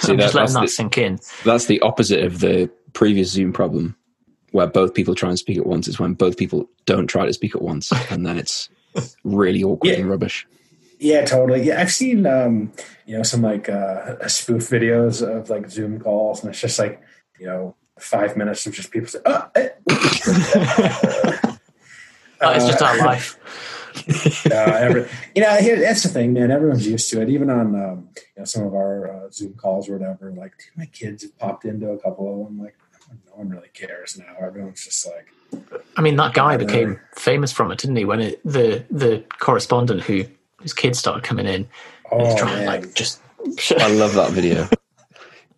See, I'm that- just letting that's that the- sink in. That's the opposite of the previous Zoom problem, where both people try and speak at once. It's when both people don't try to speak at once, and then it's really awkward Yeah. and rubbish. Yeah, totally. Yeah, I've seen um, you know some like uh, spoof videos of like Zoom calls, and it's just like you know five minutes of just people saying, "Oh, eh." Oh, it's just Uh, our life. (laughs) uh, every, you know, here, that's the thing, man. Everyone's used to it. Even on um, you know some of our uh, Zoom calls or whatever. Like, dude, my kids have popped into a couple of them. Like, no one really cares now. Everyone's just like, I mean, that guy Yeah. became famous from it, didn't he? When it, the the correspondent who his kids started coming in, and he's oh trying man, like just. I love that video. (laughs)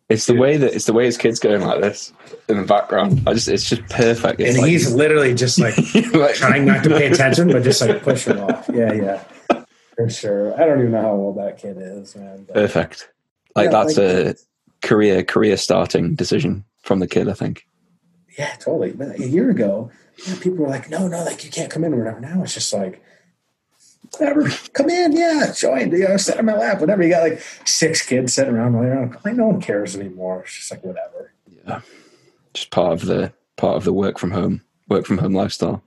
It's the way that it's the way his kid's going like this in the background. I just it's just perfect. It's and like- he's literally just like (laughs) like- (laughs) trying not to pay attention, but just like pushing off. Yeah, yeah, for sure. I don't even know how old that kid is, man. but- perfect. Like Yeah, that's like- a career career starting decision from the kid. I think. Yeah, totally. But a year ago, you know, people were like, "No, no, like you can't come in or whatever." Now it's just like, whatever, come in, yeah, join, you know, sit on my lap, whatever. You got like six kids sitting around, around. Like no one cares anymore. It's just like whatever. Yeah, just part of the part of the work from home work from home lifestyle.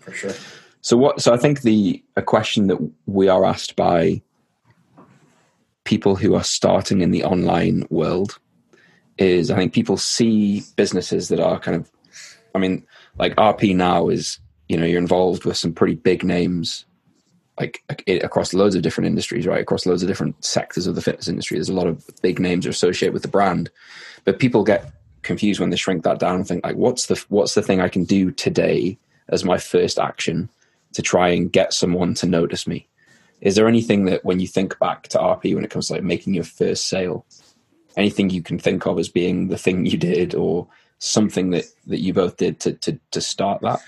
For sure. So what? So I think the a question that we are asked by people who are starting in the online world is I think people see businesses that are kind of, I mean, like RP now is you know you're involved with some pretty big names, like across loads of different industries, right? Across loads of different sectors of the fitness industry. There's a lot of big names associated with the brand, but people get confused when they shrink that down and think like, what's the what's the thing I can do today as my first action to try and get someone to notice me? Is there anything that when you think back to RP when it comes to like making your first sale, anything you can think of as being the thing you did or something that that you both did to to, to start that?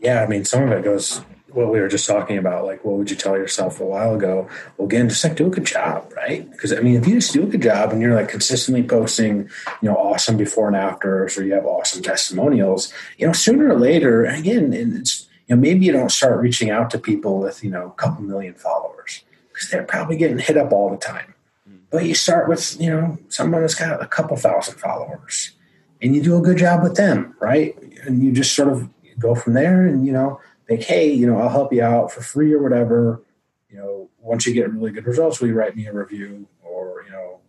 Yeah, I mean, some of it goes what we were just talking about. Like, what would you tell yourself a while ago? Well, again, just like do a good job, right? Because I mean, if you just do a good job and you're like consistently posting, you know, awesome before and afters, or you have awesome testimonials, you know, sooner or later, again, it's you know, maybe you don't start reaching out to people with you know a couple million followers because they're probably getting hit up all the time. But you start with you know someone that's got a couple thousand followers, and you do a good job with them, right? And you just sort of go from there, and you know, like, hey, you know, I'll help you out for free or whatever. You know, once you get really good results, will you write me a review or you know,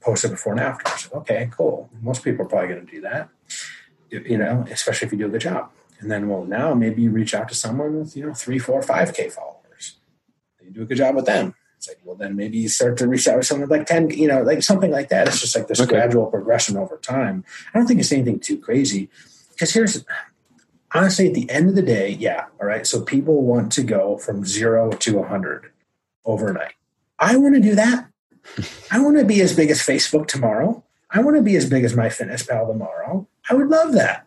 post it before and after? Okay, cool. Most people are probably going to do that. You you know, especially if you do a good job. And then, well, now maybe you reach out to someone with you know three, four, five k followers. You do a good job with them. It's like, well, then maybe you start to reach out to someone like 10, you know, like something like that. It's just like this Okay. gradual progression over time. I don't think it's anything too crazy because here's honestly at the end of the day, yeah, all right. So people want to go from zero to 100 overnight. I want to do that. (laughs) I want to be as big as Facebook tomorrow. I want to be as big as my fitness pal tomorrow. I would love that.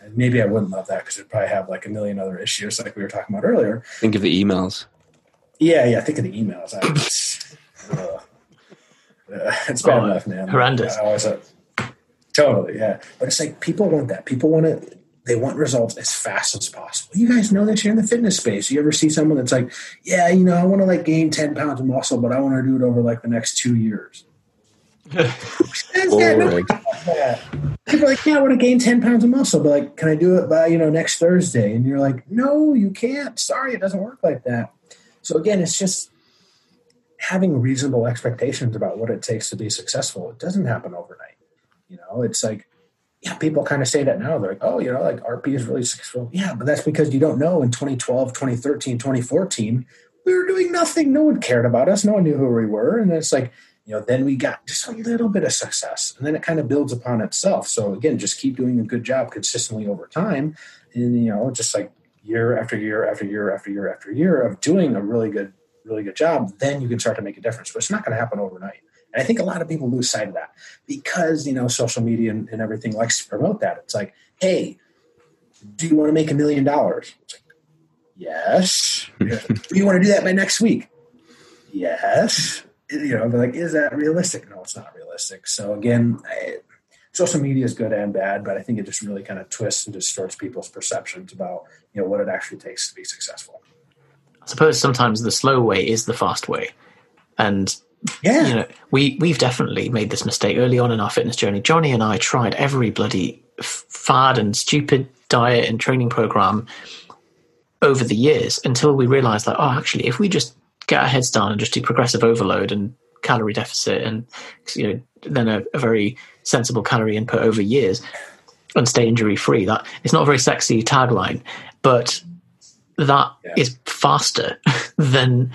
And maybe I wouldn't love that because it'd probably have like a million other issues like we were talking about earlier. Think of the emails. Yeah, yeah. Think of the emails. I, (laughs) it's. Uh, it's bad Oh, enough, man. horrendous. I always, uh, totally, yeah. But it's like people want that. People want to. They want results as fast as possible. You guys know this. You're in the fitness space. You ever see someone that's like, yeah, you know, I want to like gain ten pounds of muscle, but I want to do it over like the next two years. That's got no Boring. People are like, yeah, I want to gain 10 pounds of muscle, but like, can I do it by, you know, next Thursday? And you're like, no, you can't. Sorry, it doesn't work like that. So again, it's just having reasonable expectations about what it takes to be successful. It doesn't happen overnight. You know, it's like, yeah, people kind of say that now. They're like, oh, you know, like RP is really successful. Yeah, but that's because you don't know in 2012, 2013, 2014, we were doing nothing. No one cared about us. No one knew who we were. And it's like, you know, then we got just a little bit of success and then it kind of builds upon itself. So again, just keep doing a good job consistently over time. And, you know, just like year after year after year after year after year of doing a really good, really good job, then you can start to make a difference. But it's not going to happen overnight. And I think a lot of people lose sight of that because, you know, social media and, and everything likes to promote that. It's like, hey, do you want to make a million dollars? It's like, yes. (laughs) do you want to do that by next week? Yes you know, but like, is that realistic? No, it's not realistic. So again, I, social media is good and bad, but I think it just really kind of twists and distorts people's perceptions about you know what it actually takes to be successful. I suppose sometimes the slow way is the fast way, and Yeah. You know, we we've definitely made this mistake early on in our fitness journey. Johnny and I tried every bloody fad and stupid diet and training program over the years until we realized that oh, actually, if we just get our heads down and just do progressive overload and calorie deficit and you know then a, a very sensible calorie input over years and stay injury free. That it's not a very sexy tagline, but that Yeah. is faster (laughs) than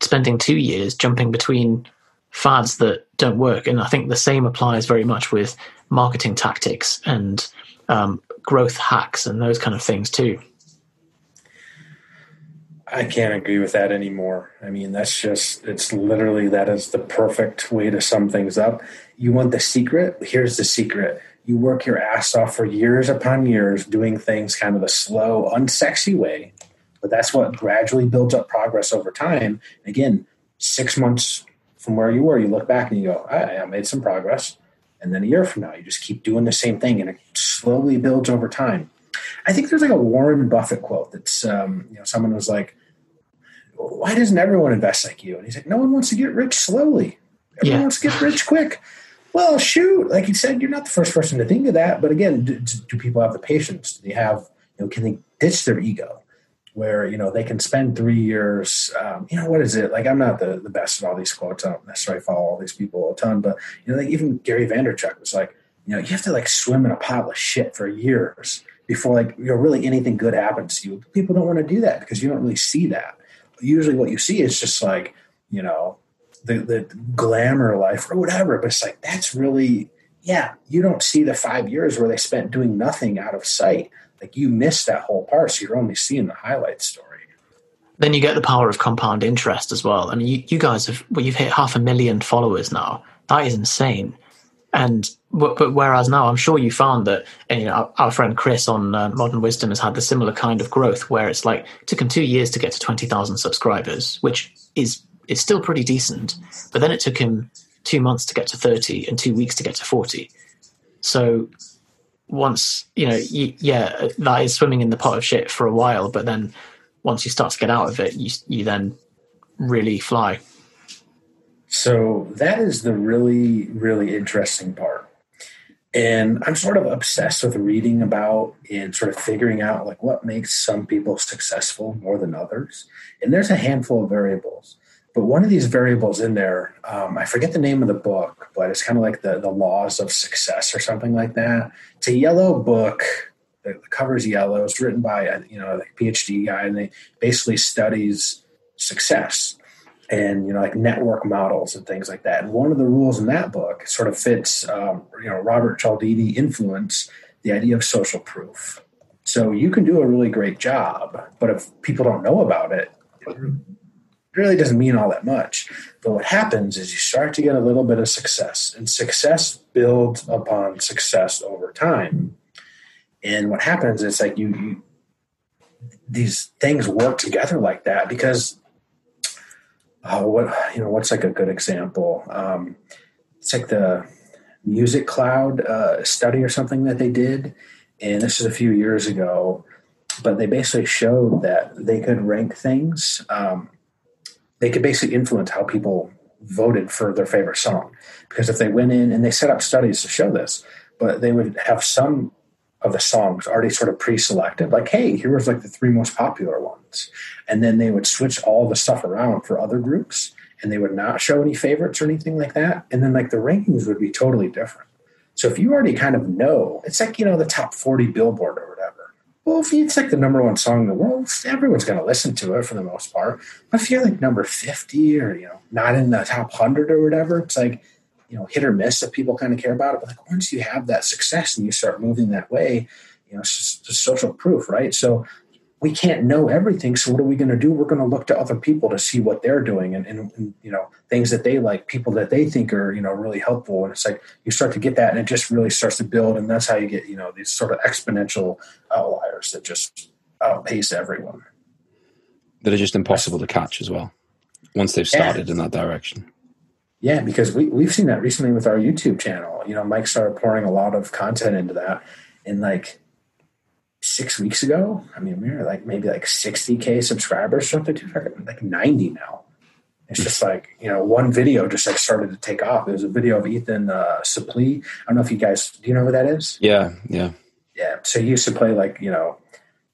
spending two years jumping between fads that don't work. And I think the same applies very much with marketing tactics and um, growth hacks and those kind of things too. I can't agree with that anymore. I mean, that's just, it's literally, that is the perfect way to sum things up. You want the secret? Here's the secret. You work your ass off for years upon years doing things kind of the slow, unsexy way. But that's what gradually builds up progress over time. Again, six months from where you were, you look back and you go, I, I made some progress. And then a year from now, you just keep doing the same thing and it slowly builds over time. I think there's like a Warren Buffett quote that's, um, you know, someone was like, why doesn't everyone invest like you? And he's like, no one wants to get rich slowly. Everyone Yeah. wants to get rich quick. Well, shoot, like you said, you're not the first person to think of that. But again, do, do people have the patience? Do they have, you know, can they ditch their ego? Where you know they can spend three years. Um, you know what is it like? I'm not the, the best at all these quotes. I don't necessarily follow all these people a ton, but you know, like even Gary Vaynerchuk was like, you know, you have to like swim in a pile of shit for years before like you know really anything good happens to you. People don't want to do that because you don't really see that. Usually, what you see is just like you know the the glamour life or whatever. But it's like that's really yeah. You don't see the five years where they spent doing nothing out of sight. Like you miss that whole part, so you're only seeing the highlight story. Then you get the power of compound interest as well. I mean, you, you guys have well, you've hit half a million followers now. That is insane. And but, but whereas now, I'm sure you found that you know, our, our friend Chris on uh, Modern Wisdom has had the similar kind of growth, where it's like took him two years to get to twenty thousand subscribers, which is is still pretty decent. But then it took him two months to get to thirty and two weeks to get to forty. So once you know, you, yeah, that is swimming in the pot of shit for a while, but then once you start to get out of it, you you then really fly. So that is the really, really interesting part. And I'm sort of obsessed with reading about and sort of figuring out like what makes some people successful more than others. And there's a handful of variables. But one of these variables in there, um, I forget the name of the book, but it's kind of like the, the laws of success or something like that. It's a yellow book. The, cover's yellow. It's written by a you know a PhD guy, and they basically studies success and you know like network models and things like that. And one of the rules in that book sort of fits um, you know Robert Cialdini influence the idea of social proof. So you can do a really great job, but if people don't know about it, it really doesn't mean all that much. But what happens is you start to get a little bit of success, and success builds upon success over time. And what happens is like you, you these things work together like that because oh, what you know, what's like a good example? Um, it's like the Music Cloud uh, study or something that they did, and this is a few years ago. But they basically showed that they could rank things. Um, they could basically influence how people voted for their favorite song because if they went in and they set up studies to show this, but they would have some of the songs already sort of pre-selected. Like hey here was like the three most popular ones. And then they would switch all the stuff around for other groups and they would not show any favorites or anything like that. And then like the rankings would be totally different. So if you already kind of know it's like you know the top 40 billboard or whatever. Well if it's like the number one song in the world everyone's going to listen to it for the most part. But if you're like number 50 or you know not in the top 100 or whatever it's like you know hit or miss if people kind of care about it but like once you have that success and you start moving that way you know it's just, social proof right so we can't know everything so what are we going to do we're going to look to other people to see what they're doing and, and, and you know things that they like people that they think are you know really helpful and it's like you start to get that and it just really starts to build and that's how you get you know these sort of exponential outliers that just outpace everyone that are just impossible to catch as well once they've Yeah. started in that direction. Yeah, because we, we've seen that recently with our YouTube channel. You know, Mike started pouring a lot of content into that. And like six weeks ago, I mean, we were like maybe like 60K subscribers, something like 90 now. It's just like you know, one video just like started to take off. It was a video of Ethan uh, Suplee. I don't know if you guys do you know who that is? Yeah, yeah. Yeah. So he used to play like you know,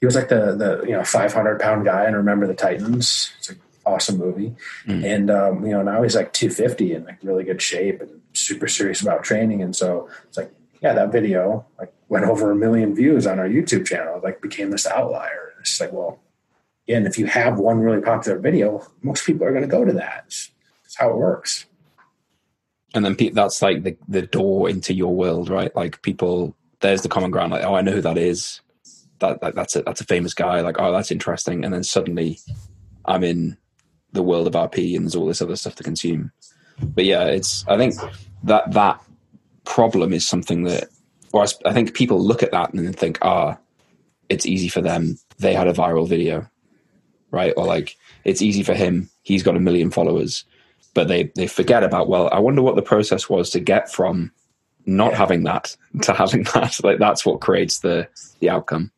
he was like the the you know 500 pound guy and Remember the Titans. It's an awesome movie, Mm. and um, you know now he's like 250 in like really good shape and super serious about training. And so it's like yeah, that video like went over a million views on our YouTube channel. It, like became this outlier. It's like well. Again, if you have one really popular video, most people are going to go to that. It's, it's how it works. And then pe- that's like the the door into your world, right? Like people, there's the common ground. Like, oh, I know who that is. That, that that's a that's a famous guy. Like, oh, that's interesting. And then suddenly, I'm in the world of RP, and there's all this other stuff to consume. But yeah, it's I think that that problem is something that, or I think people look at that and then think, ah, it's easy for them. They had a viral video, right? Or like it's easy for him. He's got a million followers but they they forget about well i wonder what the process was to get from not having that (laughs) to having that like that's what creates the the outcome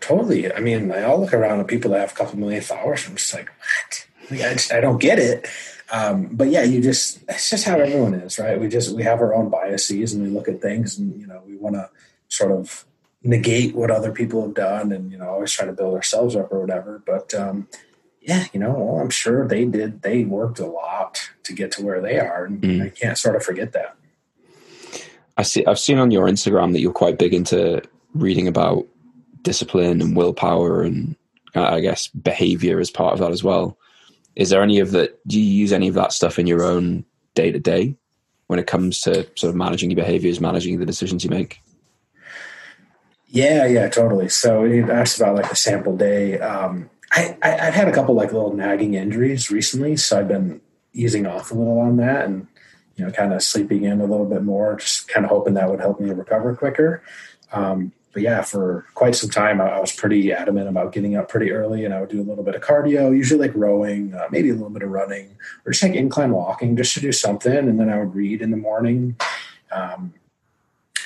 Totally. I mean, I all look around at people that have a couple million followers. I'm just like, what? Like, I, just, I don't get it. Um, but yeah, you just, it's just how everyone is, right? We just, we have our own biases and we look at things and, you know, we want to sort of negate what other people have done and, you know, always try to build ourselves up or whatever. But, um, yeah, you know, well, I'm sure they did, they worked a lot to get to where they are. And Mm. I can't sort of forget that. i see i've seen on your instagram that you're quite big into reading about discipline and willpower and uh, i guess behavior as part of that as well is there any of that do you use any of that stuff in your own day to day when it comes to sort of managing your behaviors managing the decisions you make Yeah, yeah, totally. So you asked about like the sample day. Um, I, I, I've had a couple like little nagging injuries recently, so I've been easing off a little on that and you know kind of sleeping in a little bit more, just kind of hoping that would help me recover quicker. Um, but yeah, for quite some time, I, was pretty adamant about getting up pretty early, and I would do a little bit of cardio, usually like rowing, uh, maybe a little bit of running, or just like incline walking, just to do something, and then I would read in the morning. Um,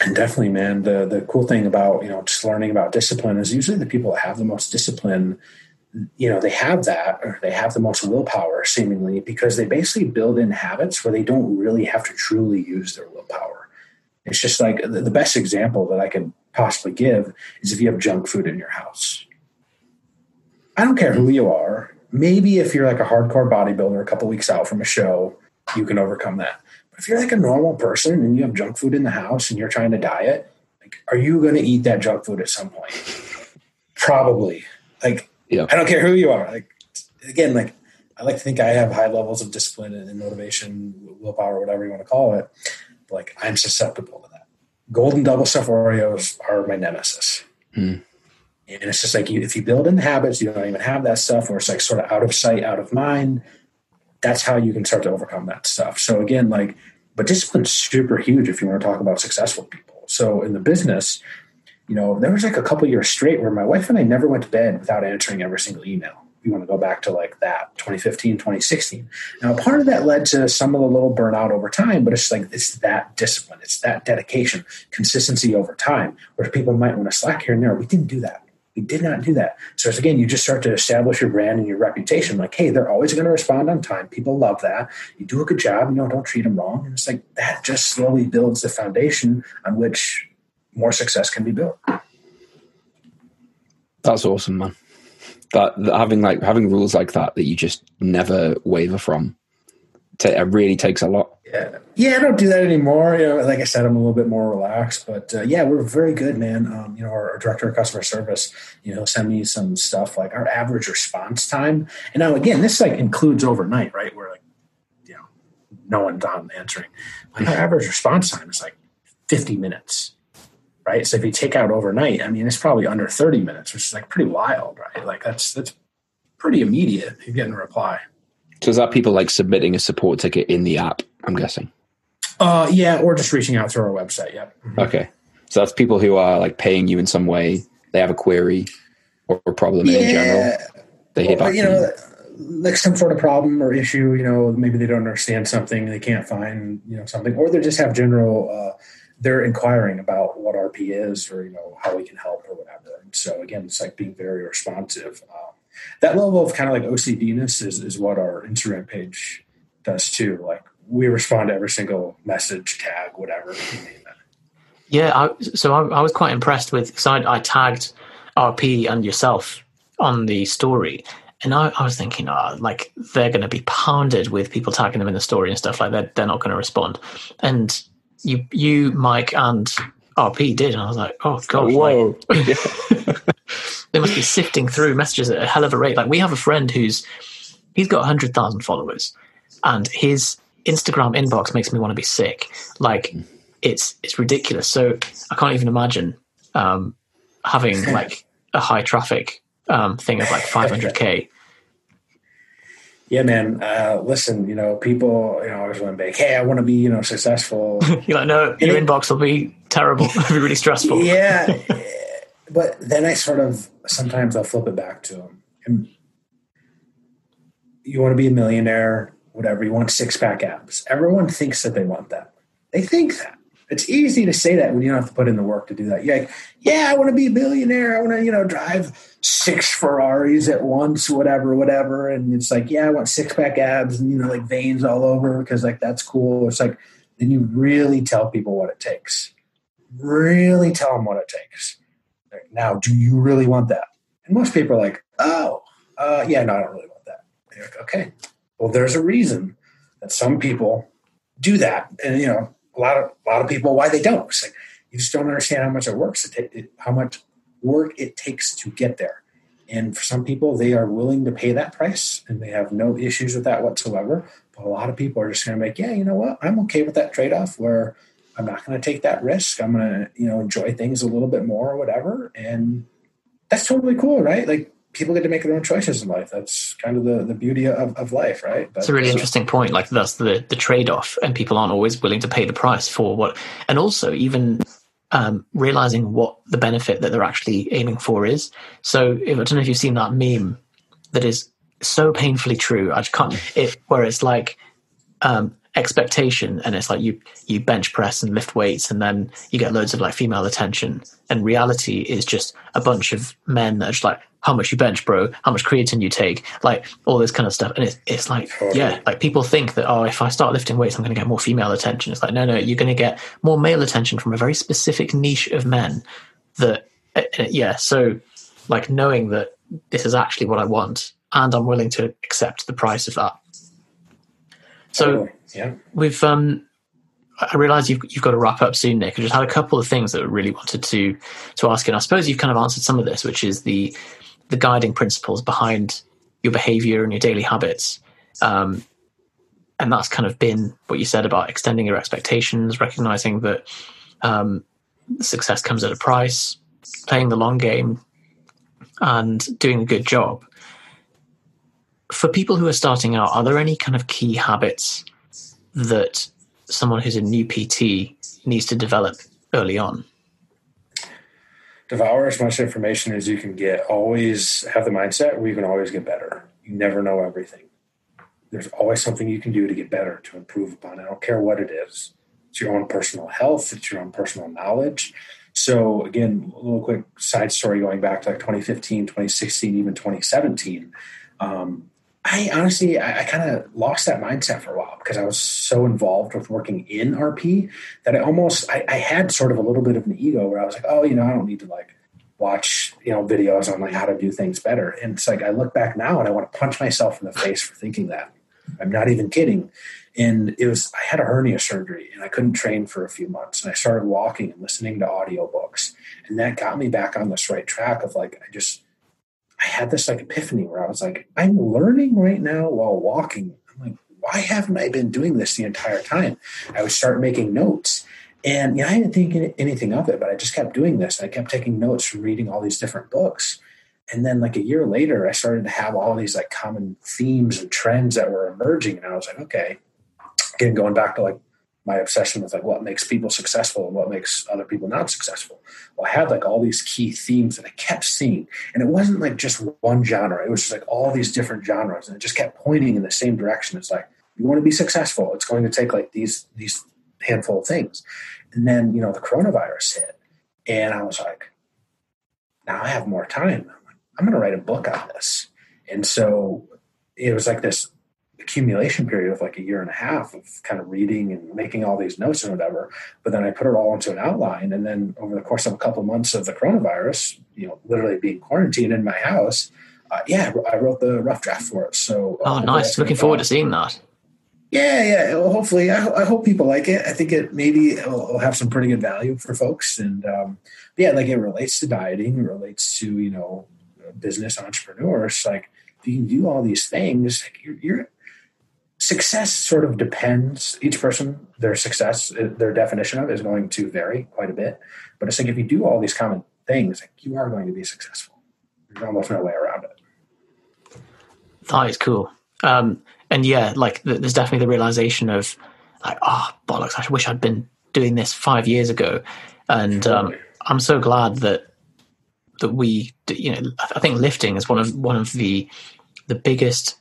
and definitely, man, the the cool thing about you know just learning about discipline is usually the people that have the most discipline, you know, they have that or they have the most willpower seemingly because they basically build in habits where they don't really have to truly use their willpower. It's just like the, best example that I could possibly give is if you have junk food in your house. I don't care who you are. Maybe if you're like a hardcore bodybuilder, a couple weeks out from a show, you can overcome that. But if you're like a normal person and you have junk food in the house and you're trying to diet, like, are you going to eat that junk food at some point? Probably. Like, Yeah. I don't care who you are. Like, again, like, I like to think I have high levels of discipline and motivation, willpower, whatever you want to call it. But like, I'm susceptible to that. Golden double stuff Oreos are my nemesis. Hmm. And it's just like you, if you build in habits, you don't even have that stuff, or it's like sort of out of sight, out of mind. That's how you can start to overcome that stuff. So again, like, but discipline's super huge if you want to talk about successful people. So in the business, you know, there was like a couple years straight where my wife and I never went to bed without answering every single email. You want to go back to like that 2015, 2016. Now, part of that led to some of the little burnout over time, but it's like it's that discipline, it's that dedication, consistency over time, where people might want to slack here and there. We didn't do that. We did not do that. So it's, again, you just start to establish your brand and your reputation. Like, hey, they're always going to respond on time. People love that. You do a good job. You know, don't treat them wrong. And it's like that just slowly builds the foundation on which more success can be built. That's awesome, man. That, that having like having rules like that that you just never waver from, ta- it really takes a lot. Yeah, yeah, I don't do that anymore. You know, like I said, I'm a little bit more relaxed. But uh, yeah, we're very good, man. Um, you know, our, our director of customer service, you know, send me some stuff like our average response time. And now again, this like includes overnight, right? Where like, you know, no one's on answering. Like our average response time is like 50 minutes. Right. So if you take out overnight, I mean, it's probably under 30 minutes, which is like pretty wild, right? Like that's that's pretty immediate. You're getting a reply. So is that people like submitting a support ticket in the app? I'm guessing. Uh, yeah, or just reaching out through our website. Yep. Okay, so that's people who are like paying you in some way. They have a query or a problem in general. They hit back. you know, like some sort of problem or issue. You know, maybe they don't understand something, they can't find you know something, or they just have general. Uh, they're inquiring about what RP is, or you know how we can help, or whatever. And so again, it's like being very responsive. Um, that level of kind of like OCDness is, is what our Instagram page does too. Like we respond to every single message, tag, whatever. Yeah, I, so I, I, was quite impressed with because I, I, tagged RP and yourself on the story, and I, I was thinking, oh, like they're going to be pounded with people tagging them in the story and stuff like that. They're not going to respond. And you, you, Mike, and RP did, and I was like, oh god, whoa! (laughs) Like, they must be sifting through messages at a hell of a rate. Like we have a friend who's he's got hundred thousand followers, and his Instagram inbox makes me want to be sick. Like it's it's ridiculous. So I can't even imagine um, having (laughs) like a high traffic um, thing of like 500k. Yeah, man. Uh, listen, you know, people, you know, always want to be, hey, I want to be, you know, successful. (laughs) You're like, no, your inbox will be terrible. (laughs) It'll be really stressful. Yeah, (laughs) but then I sort of sometimes I'll flip it back to them. And you want to be a millionaire whatever. You want six pack abs. Everyone thinks that they want that. They think that. It's easy to say that when you don't have to put in the work to do that. You're like, yeah, I want to be a billionaire. I want to, you know, drive six Ferraris at once, whatever, whatever. And it's like, yeah, I want six pack abs and, you know, like veins all over because like that's cool. It's like, then you really tell people what it takes. Really tell them what it takes. Now, do you really want that? And most people are like, oh, uh, yeah, no, I don't really want that. Like, okay, well, there's a reason that some people do that, and you know, a lot of a lot of people why they don't. It's like you just don't understand how much it works. It, it, how much work it takes to get there. And for some people, they are willing to pay that price, and they have no issues with that whatsoever. But a lot of people are just going to make, yeah, you know what, I'm okay with that trade off where I'm not going to take that risk. I'm going to, you know, enjoy things a little bit more or whatever, and that's totally cool, right? Like people get to make their own choices in life. That's kind of the, the beauty of, of life, right? But, it's a really so. interesting point. Like that's the, the trade off, and people aren't always willing to pay the price for what, and also even um, realizing what the benefit that they're actually aiming for is. So if, I don't know if you've seen that meme that is so painfully true. I just can't. It where it's like um, expectation and it's like you you bench press and lift weights and then you get loads of like female attention and reality is just a bunch of men that are just like how much you bench bro how much creatine you take like all this kind of stuff. And it's, it's like yeah like people think that oh if i start lifting weights i'm going to get more female attention. It's like no no you're going to get more male attention from a very specific niche of men that uh, yeah so like knowing that this is actually what i want and i'm willing to accept the price of that. So yeah, we've um, I realise you've you've got to wrap up soon, Nick. I just had a couple of things that I really wanted to to ask, and I suppose you've kind of answered some of this, which is the the guiding principles behind your behaviour and your daily habits. Um, and that's kind of been what you said about extending your expectations, recognizing that um, success comes at a price, playing the long game, and doing a good job for people who are starting out, are there any kind of key habits that someone who's a new PT needs to develop early on? Devour as much information as you can get. Always have the mindset where you can always get better. You never know everything. There's always something you can do to get better, to improve upon. I don't care what it is. It's your own personal health, it's your own personal knowledge. So, again, a little quick side story going back to like 2015, 2016, even 2017. Um, I honestly, I, I kind of lost that mindset for a while because I was so involved with working in RP that I almost, I, I, had sort of a little bit of an ego where I was like, oh, you know, I don't need to like watch, you know, videos on like how to do things better. And it's like, I look back now and I want to punch myself in the face for thinking that. I'm not even kidding. And it was, I had a hernia surgery and I couldn't train for a few months. And I started walking and listening to audiobooks. And that got me back on this right track of like, I just, I had this like epiphany where I was like, I'm learning right now while walking. I'm like, why haven't I been doing this the entire time? I would start making notes. And yeah, I didn't think anything of it, but I just kept doing this. I kept taking notes from reading all these different books. And then like a year later, I started to have all these like common themes and trends that were emerging. And I was like, okay, again, going back to like my obsession with like what makes people successful and what makes other people not successful. Well, I had like all these key themes that I kept seeing, and it wasn't like just one genre. It was just like all these different genres, and it just kept pointing in the same direction. It's like you want to be successful, it's going to take like these these handful of things, and then you know the coronavirus hit, and I was like, now I have more time. I'm, like, I'm going to write a book on this. And so it was like this accumulation period of like a year and a half of kind of reading and making all these notes and whatever. But then I put it all into an outline. And then over the course of a couple of months of the coronavirus, you know, literally being quarantined in my house, uh, yeah, I wrote the rough draft for it. So, oh, nice. Looking forward to seeing that. Yeah, yeah. Well, hopefully, I, I, hope people like it. I think it maybe will, will have some pretty good value for folks. And um, yeah, like it relates to dieting, it relates to you know business entrepreneurs. Like if you can do all these things, like you're, you're success sort of depends. Each person their success their definition of it is going to vary quite a bit. But it's like if you do all these common things like you are going to be successful. There's almost no way around it. That is cool. Um, and yeah like there's definitely the realization of like oh bollocks i wish i'd been doing this five years ago. And um, i'm so glad that that we you know i think lifting is one of one of the the biggest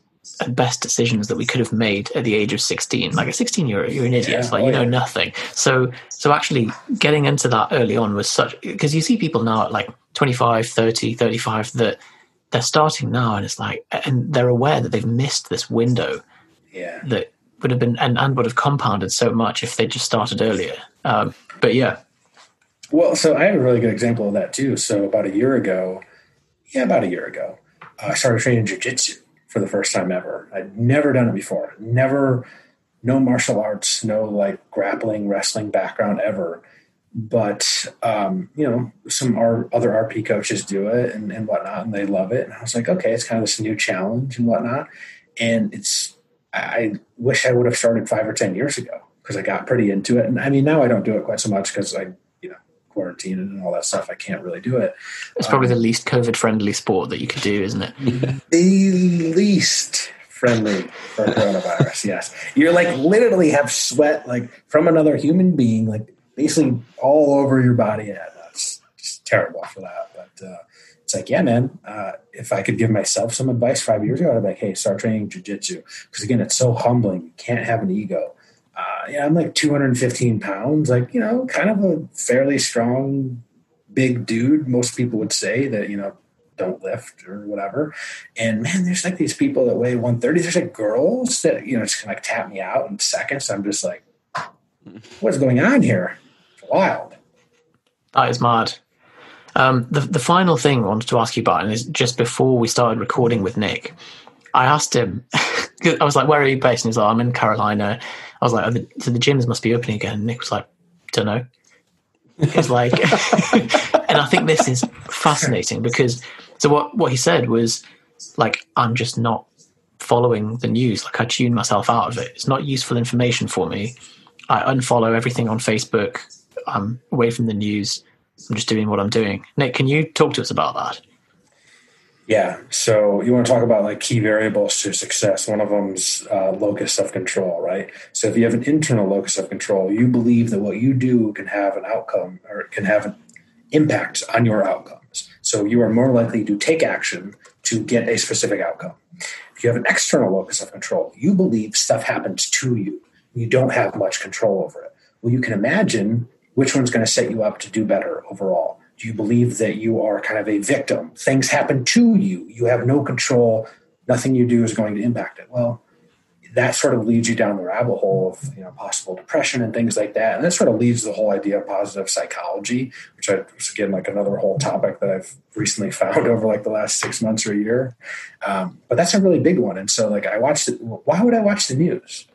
best decisions that we could have made at the age of 16 like at 16 you're, you're an idiot. Yeah, like oh, you know yeah. nothing. So so actually getting into that early on was such because you see people now at like 25 30 35 that they're starting now and it's like and they're aware that they've missed this window yeah. that would have been and, and would have compounded so much if they just started earlier. Um, but yeah. Well so i have a really good example of that too. So about a year ago yeah about a year ago uh, i started training jiu-jitsu for the first time ever. I'd never done it before. Never, no martial arts, no like grappling, wrestling background ever. But um, you know, some our other RP coaches do it and, and whatnot, and they love it. And I was like, okay, it's kind of this new challenge and whatnot. And it's, I wish I would have started five or ten years ago because I got pretty into it. And I mean, now I don't do it quite so much because I quarantine and all that stuff, I can't really do it. It's probably um, the least COVID friendly sport that you could do, isn't it? (laughs) the least friendly for coronavirus. yes, you're like literally have sweat like from another human being, like basically all over your body. Yeah, that's just terrible for that. But uh, it's like, yeah, man. Uh, if I could give myself some advice five years ago, I'd be like, hey, start training jujitsu because again, it's so humbling. You can't have an ego uh, yeah, I'm like 215 pounds, like, you know, kind of a fairly strong, big dude. Most people would say that, you know, don't lift or whatever. And man, there's like these people that weigh 130. There's like girls that, you know, just kind of like tap me out in seconds. I'm just like, what's going on here? It's wild. That is mad. Um, the, the final thing I wanted to ask you about, and is just before we started recording with Nick, I asked him, (laughs) I was like, where are you based? And he's like, I'm in Carolina. I was like, oh, the, so the gyms must be opening again. And Nick was like, don't know. It's like, (laughs) and I think this is fascinating because so what what he said was like, I'm just not following the news. Like I tune myself out of it. It's not useful information for me. I unfollow everything on Facebook. I'm away from the news. I'm just doing what I'm doing. Nick, can you talk to us about that? Yeah. So you want to talk about like key variables to success. One of them's uh, locus of control, right? So if you have an internal locus of control, you believe that what you do can have an outcome or can have an impact on your outcomes. So you are more likely to take action to get a specific outcome. If you have an external locus of control, you believe stuff happens to you. You don't have much control over it. Well, you can imagine which one's going to set you up to do better overall. Do you believe that you are kind of a victim? Things happen to you. You have no control. Nothing you do is going to impact it. Well, that sort of leads you down the rabbit hole of you know possible depression and things like that. And that sort of leads the whole idea of positive psychology, which I was again like another whole topic that I've recently (laughs) found over like the last six months or a year. Um, but that's a really big one. And so like I watched it. Why would I watch the news?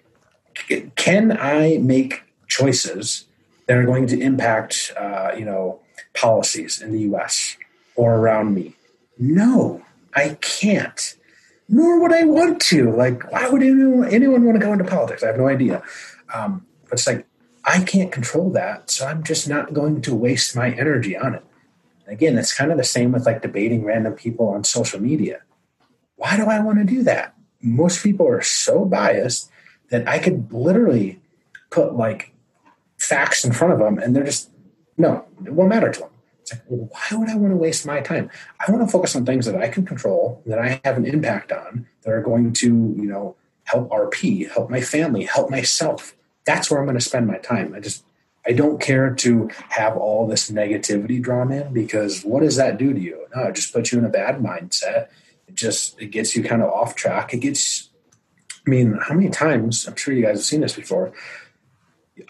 Can I make choices that are going to impact uh, you know policies in the US or around me? No, I can't. Nor would I want to. Like, why would anyone, anyone want to go into politics? I have no idea. Um, but it's like, I can't control that. So I'm just not going to waste my energy on it. again, it's kind of the same with like debating random people on social media. Why do I want to do that? Most people are so biased that I could literally put like facts in front of them and they're just no, it won't matter to them. It's like, well, why would I want to waste my time? I want to focus on things that I can control, that I have an impact on, that are going to, you know, help RP, help my family, help myself. That's where I'm going to spend my time. I just, I don't care to have all this negativity drawn in because what does that do to you? No, it just puts you in a bad mindset. it just it gets you kind of off track. It gets. I mean, how many times? I'm sure you guys have seen this before.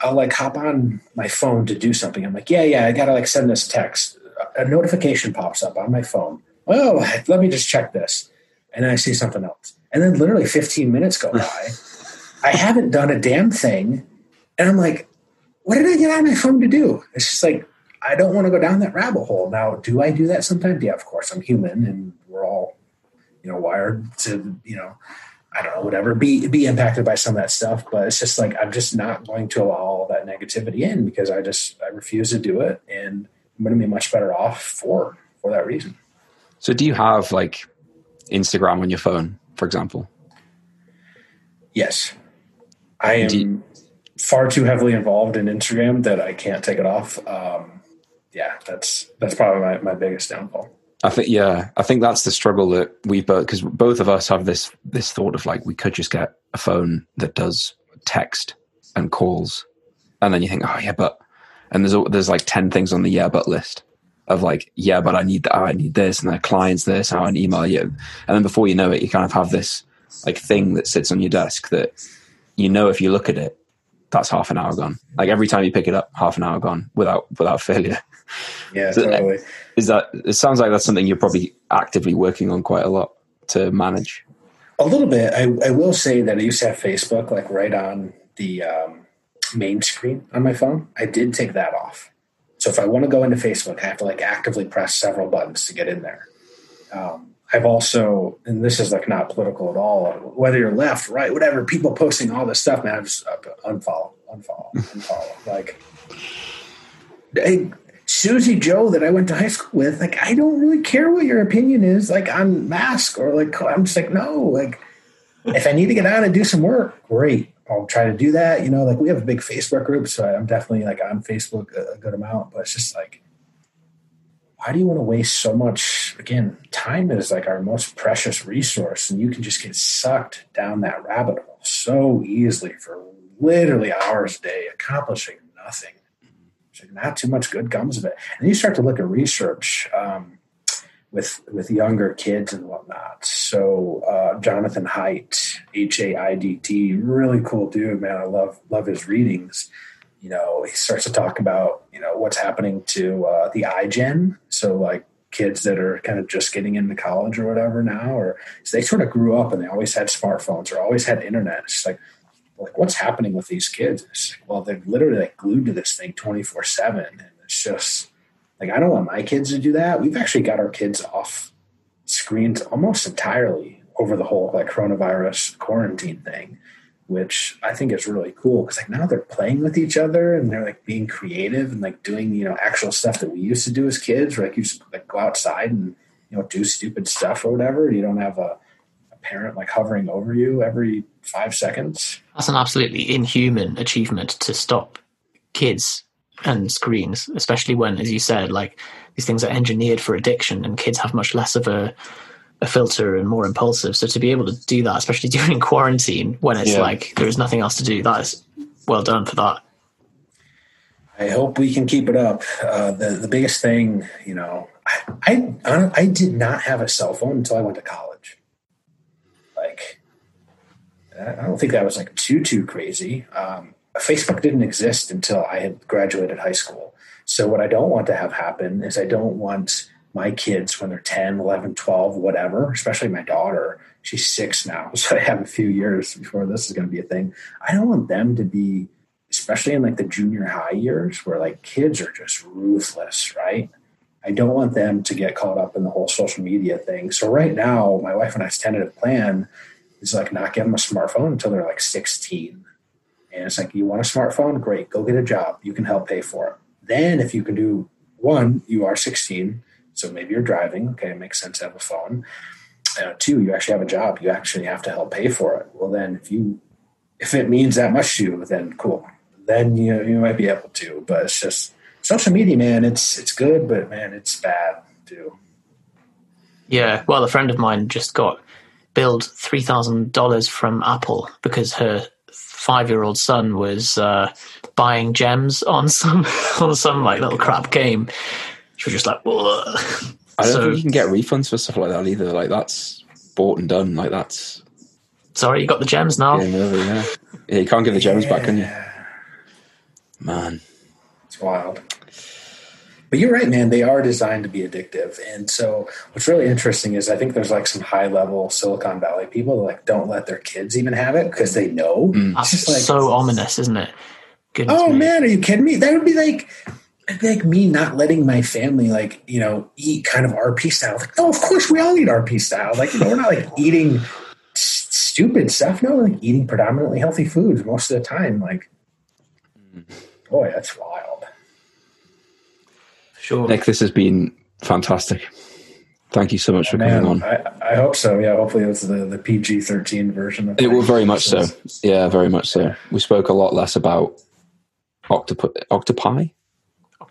I'll like hop on my phone to do something. I'm like, yeah, yeah, I gotta like send this text. A notification pops up on my phone. Oh, let me just check this, and then I see something else, and then literally 15 minutes go by. (laughs) I haven't done a damn thing, and I'm like, what did I get on my phone to do? It's just like I don't want to go down that rabbit hole. Now, do I do that sometimes? Yeah, of course. I'm human, and we're all, you know, wired to, you know, I don't know, whatever, be be impacted by some of that stuff. But it's just like I'm just not going to allow all that negativity in because I just I refuse to do it, and I'm going to be much better off for for that reason. So, do you have like Instagram on your phone, for example? Yes, I am you- far too heavily involved in Instagram that I can't take it off. Um, yeah, that's that's probably my, my biggest downfall. I think yeah, I think that's the struggle that we both because both of us have this this thought of like we could just get a phone that does text and calls, and then you think, oh yeah, but and there's there's like ten things on the yeah but list of like yeah, but I need that, oh, I need this, and the clients this, how oh, I email you, and then before you know it, you kind of have this like thing that sits on your desk that you know if you look at it, that's half an hour gone. Like every time you pick it up, half an hour gone without without (laughs) failure. Yeah, so totally. Is that? It sounds like that's something you're probably actively working on quite a lot to manage. A little bit. I, I will say that I used to have Facebook like right on the um, main screen on my phone. I did take that off. So if I want to go into Facebook, I have to like actively press several buttons to get in there. Um, I've also, and this is like not political at all, whether you're left, right, whatever, people posting all this stuff, man, I just uh, unfollow, unfollow, unfollow. like, Susie Joe that I went to high school with, like, I don't really care what your opinion is, like on mask or like, I'm just like, no, like, if I need to get out and do some work, great. I'll try to do that. You know, like we have a big Facebook group, so I'm definitely like on Facebook a, good amount, but it's just like, why do you want to waste so much? Again, time is like our most precious resource, and you can just get sucked down that rabbit hole so easily for literally hours a day, accomplishing nothing not too much good comes of it. And you start to look at research um, with with younger kids and whatnot. So uh, Jonathan Haidt, H A I D T, really cool dude, man. I love love his readings. You know, he starts to talk about you know what's happening to uh, the iGen. So like kids that are kind of just getting into college or whatever now, or so they sort of grew up and they always had smartphones or always had internet. It's like like what's happening with these kids? It's like, well they're literally like glued to this thing 24 7 and it's just like i don't want my kids to do that. We've actually got our kids off screens almost entirely over the whole like coronavirus quarantine thing which i think is really cool because like now they're playing with each other and they're like being creative and like doing you know actual stuff that we used to do as kids where like you just like go outside and you know do stupid stuff or whatever. You don't have a parent like hovering over you every five seconds. That's an absolutely inhuman achievement to stop kids and screens, especially when, as you said, like these things are engineered for addiction and kids have much less of a, a filter and more impulsive. So to be able to do that, especially (laughs) during quarantine when it's yeah. like there is nothing else to do, that is well done for that. I hope we can keep it up. Uh, the the biggest thing, you know, I, I I did not have a cell phone until I went to college. I don't think that was like too too crazy. Um, Facebook didn't exist until I had graduated high school. So what I don't want to have happen is I don't want my kids when they're 10, 11, 12, whatever, especially my daughter, she's six now. (laughs) So I have a few years before this is going to be a thing. I don't want them to be, especially in like the junior high years where like kids are just ruthless, right? I don't want them to get caught up in the whole social media thing. So right now, my wife and I's tentative plan is like not give them a smartphone until they're like 16. And it's like, you want a smartphone? Great, go get a job. You can help pay for it. Then, if you can do one, you are 16, so maybe you're driving. Okay, it makes sense to have a phone. Uh, two, you actually have a job. You actually have to help pay for it. Well, then, if you if it means that much to you, then cool. Then you you might be able to. But it's just social media, man. It's it's good, but man, it's bad too. Yeah. Well, a friend of mine just got billed three thousand dollars from Apple because her five-year-old son was uh, buying gems on some (laughs) on some like little crap game. She was just like, Whoa. I don't so, think you can get refunds for stuff like that either. Like that's bought and done. Like that's Sorry, you got the gems now. game over. Yeah, yeah. You can't give the gems back, can you? Man, It's wild. But you're right, man. They are designed to be addictive. And so what's really interesting is I think there's like some high level Silicon Valley people that like don't let their kids even have it because they know. Mm. That's It's just like, so ominous, isn't it? Goodness oh me. man, are you kidding me? That would be like like me not letting my family like, you know, eat kind of RP style. Like, no, of course we all eat RP style. Like, you know, we're not like eating s- stupid stuff. No, we're like eating predominantly healthy foods most of the time. Like, mm. boy, that's wild. Sure. Nick, this has been fantastic. Thank you so much for Man, coming on. I, I hope so. Yeah, hopefully it's the, the PG thirteen version. Of It will things. very much so. Yeah, very much so. We spoke a lot less about octopi, octopi,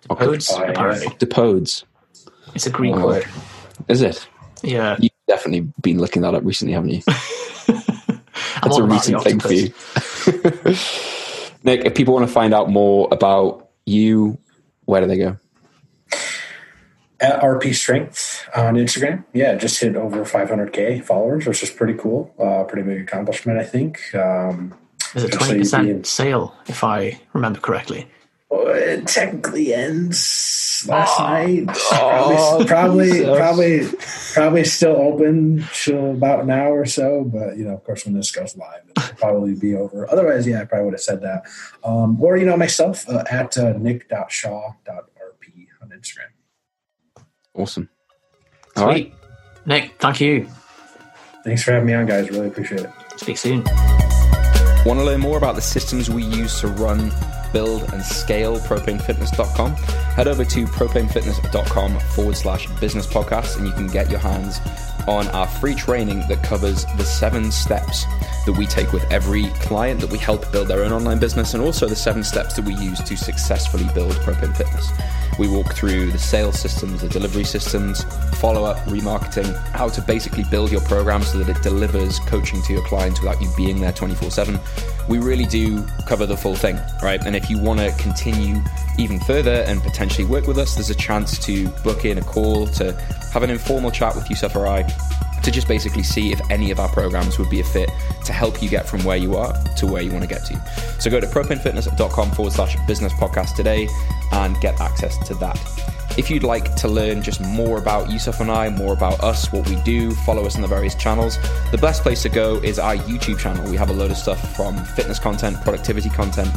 Octopodes, Octopi, apparently. octopodes. It's a Greek Oh. word. Is it? Yeah. You've definitely been looking that up recently, haven't you? (laughs) I'm That's a recent thing for you. (laughs) Nick, if people want to find out more about you, where do they go? At RP Strength on Instagram. Yeah, just hit over 500k followers, which is pretty cool. Uh, pretty big accomplishment, I think. Um, There's a 20% being- sale, if I remember correctly. well, it technically ends last (laughs) Oh, night. God. probably, Jesus. probably, probably, probably still open till about an hour or so. But you know, of course, when this goes live, it'll probably be over. Otherwise, yeah, I probably would have said that. Um, or you know, myself uh, at uh, nick.shaw.rp on Instagram. Awesome. All right. Nick, thank you. Thanks for having me on, guys. Really appreciate it. Speak soon. Want to learn more about the systems we use to run, build, and scale propanefitness.com? Head over to propanefitness.com forward slash business podcast and you can get your hands on our free training that covers the seven steps that we take with every client that we help build their own online business and also the seven steps that we use to successfully build Propane Fitness. We walk through the sales systems, the delivery systems, follow up, remarketing, how to basically build your program so that it delivers coaching to your clients without you being there 24 7. We really do cover the full thing, right? And if you want to continue even further and potentially work with us, there's a chance to book in a call to have an informal chat with Yusuf or I to just basically see if any of our programs would be a fit to help you get from where you are to where you want to get to. So go to propanefitness.com forward slash business podcast today and get access to that. If you'd like to learn just more about Yusuf and I, more about us, what we do, follow us on the various channels, the best place to go is our YouTube channel. We have a load of stuff from fitness content, productivity content,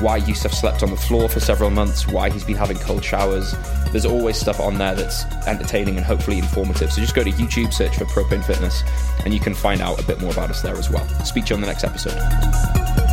why Yusuf slept on the floor for several months, why he's been having cold showers. There's always stuff on there that's entertaining and hopefully informative. So just go to YouTube, search for Propane Fitness, and you can find out a bit more about us there as well. Speak to you on the next episode.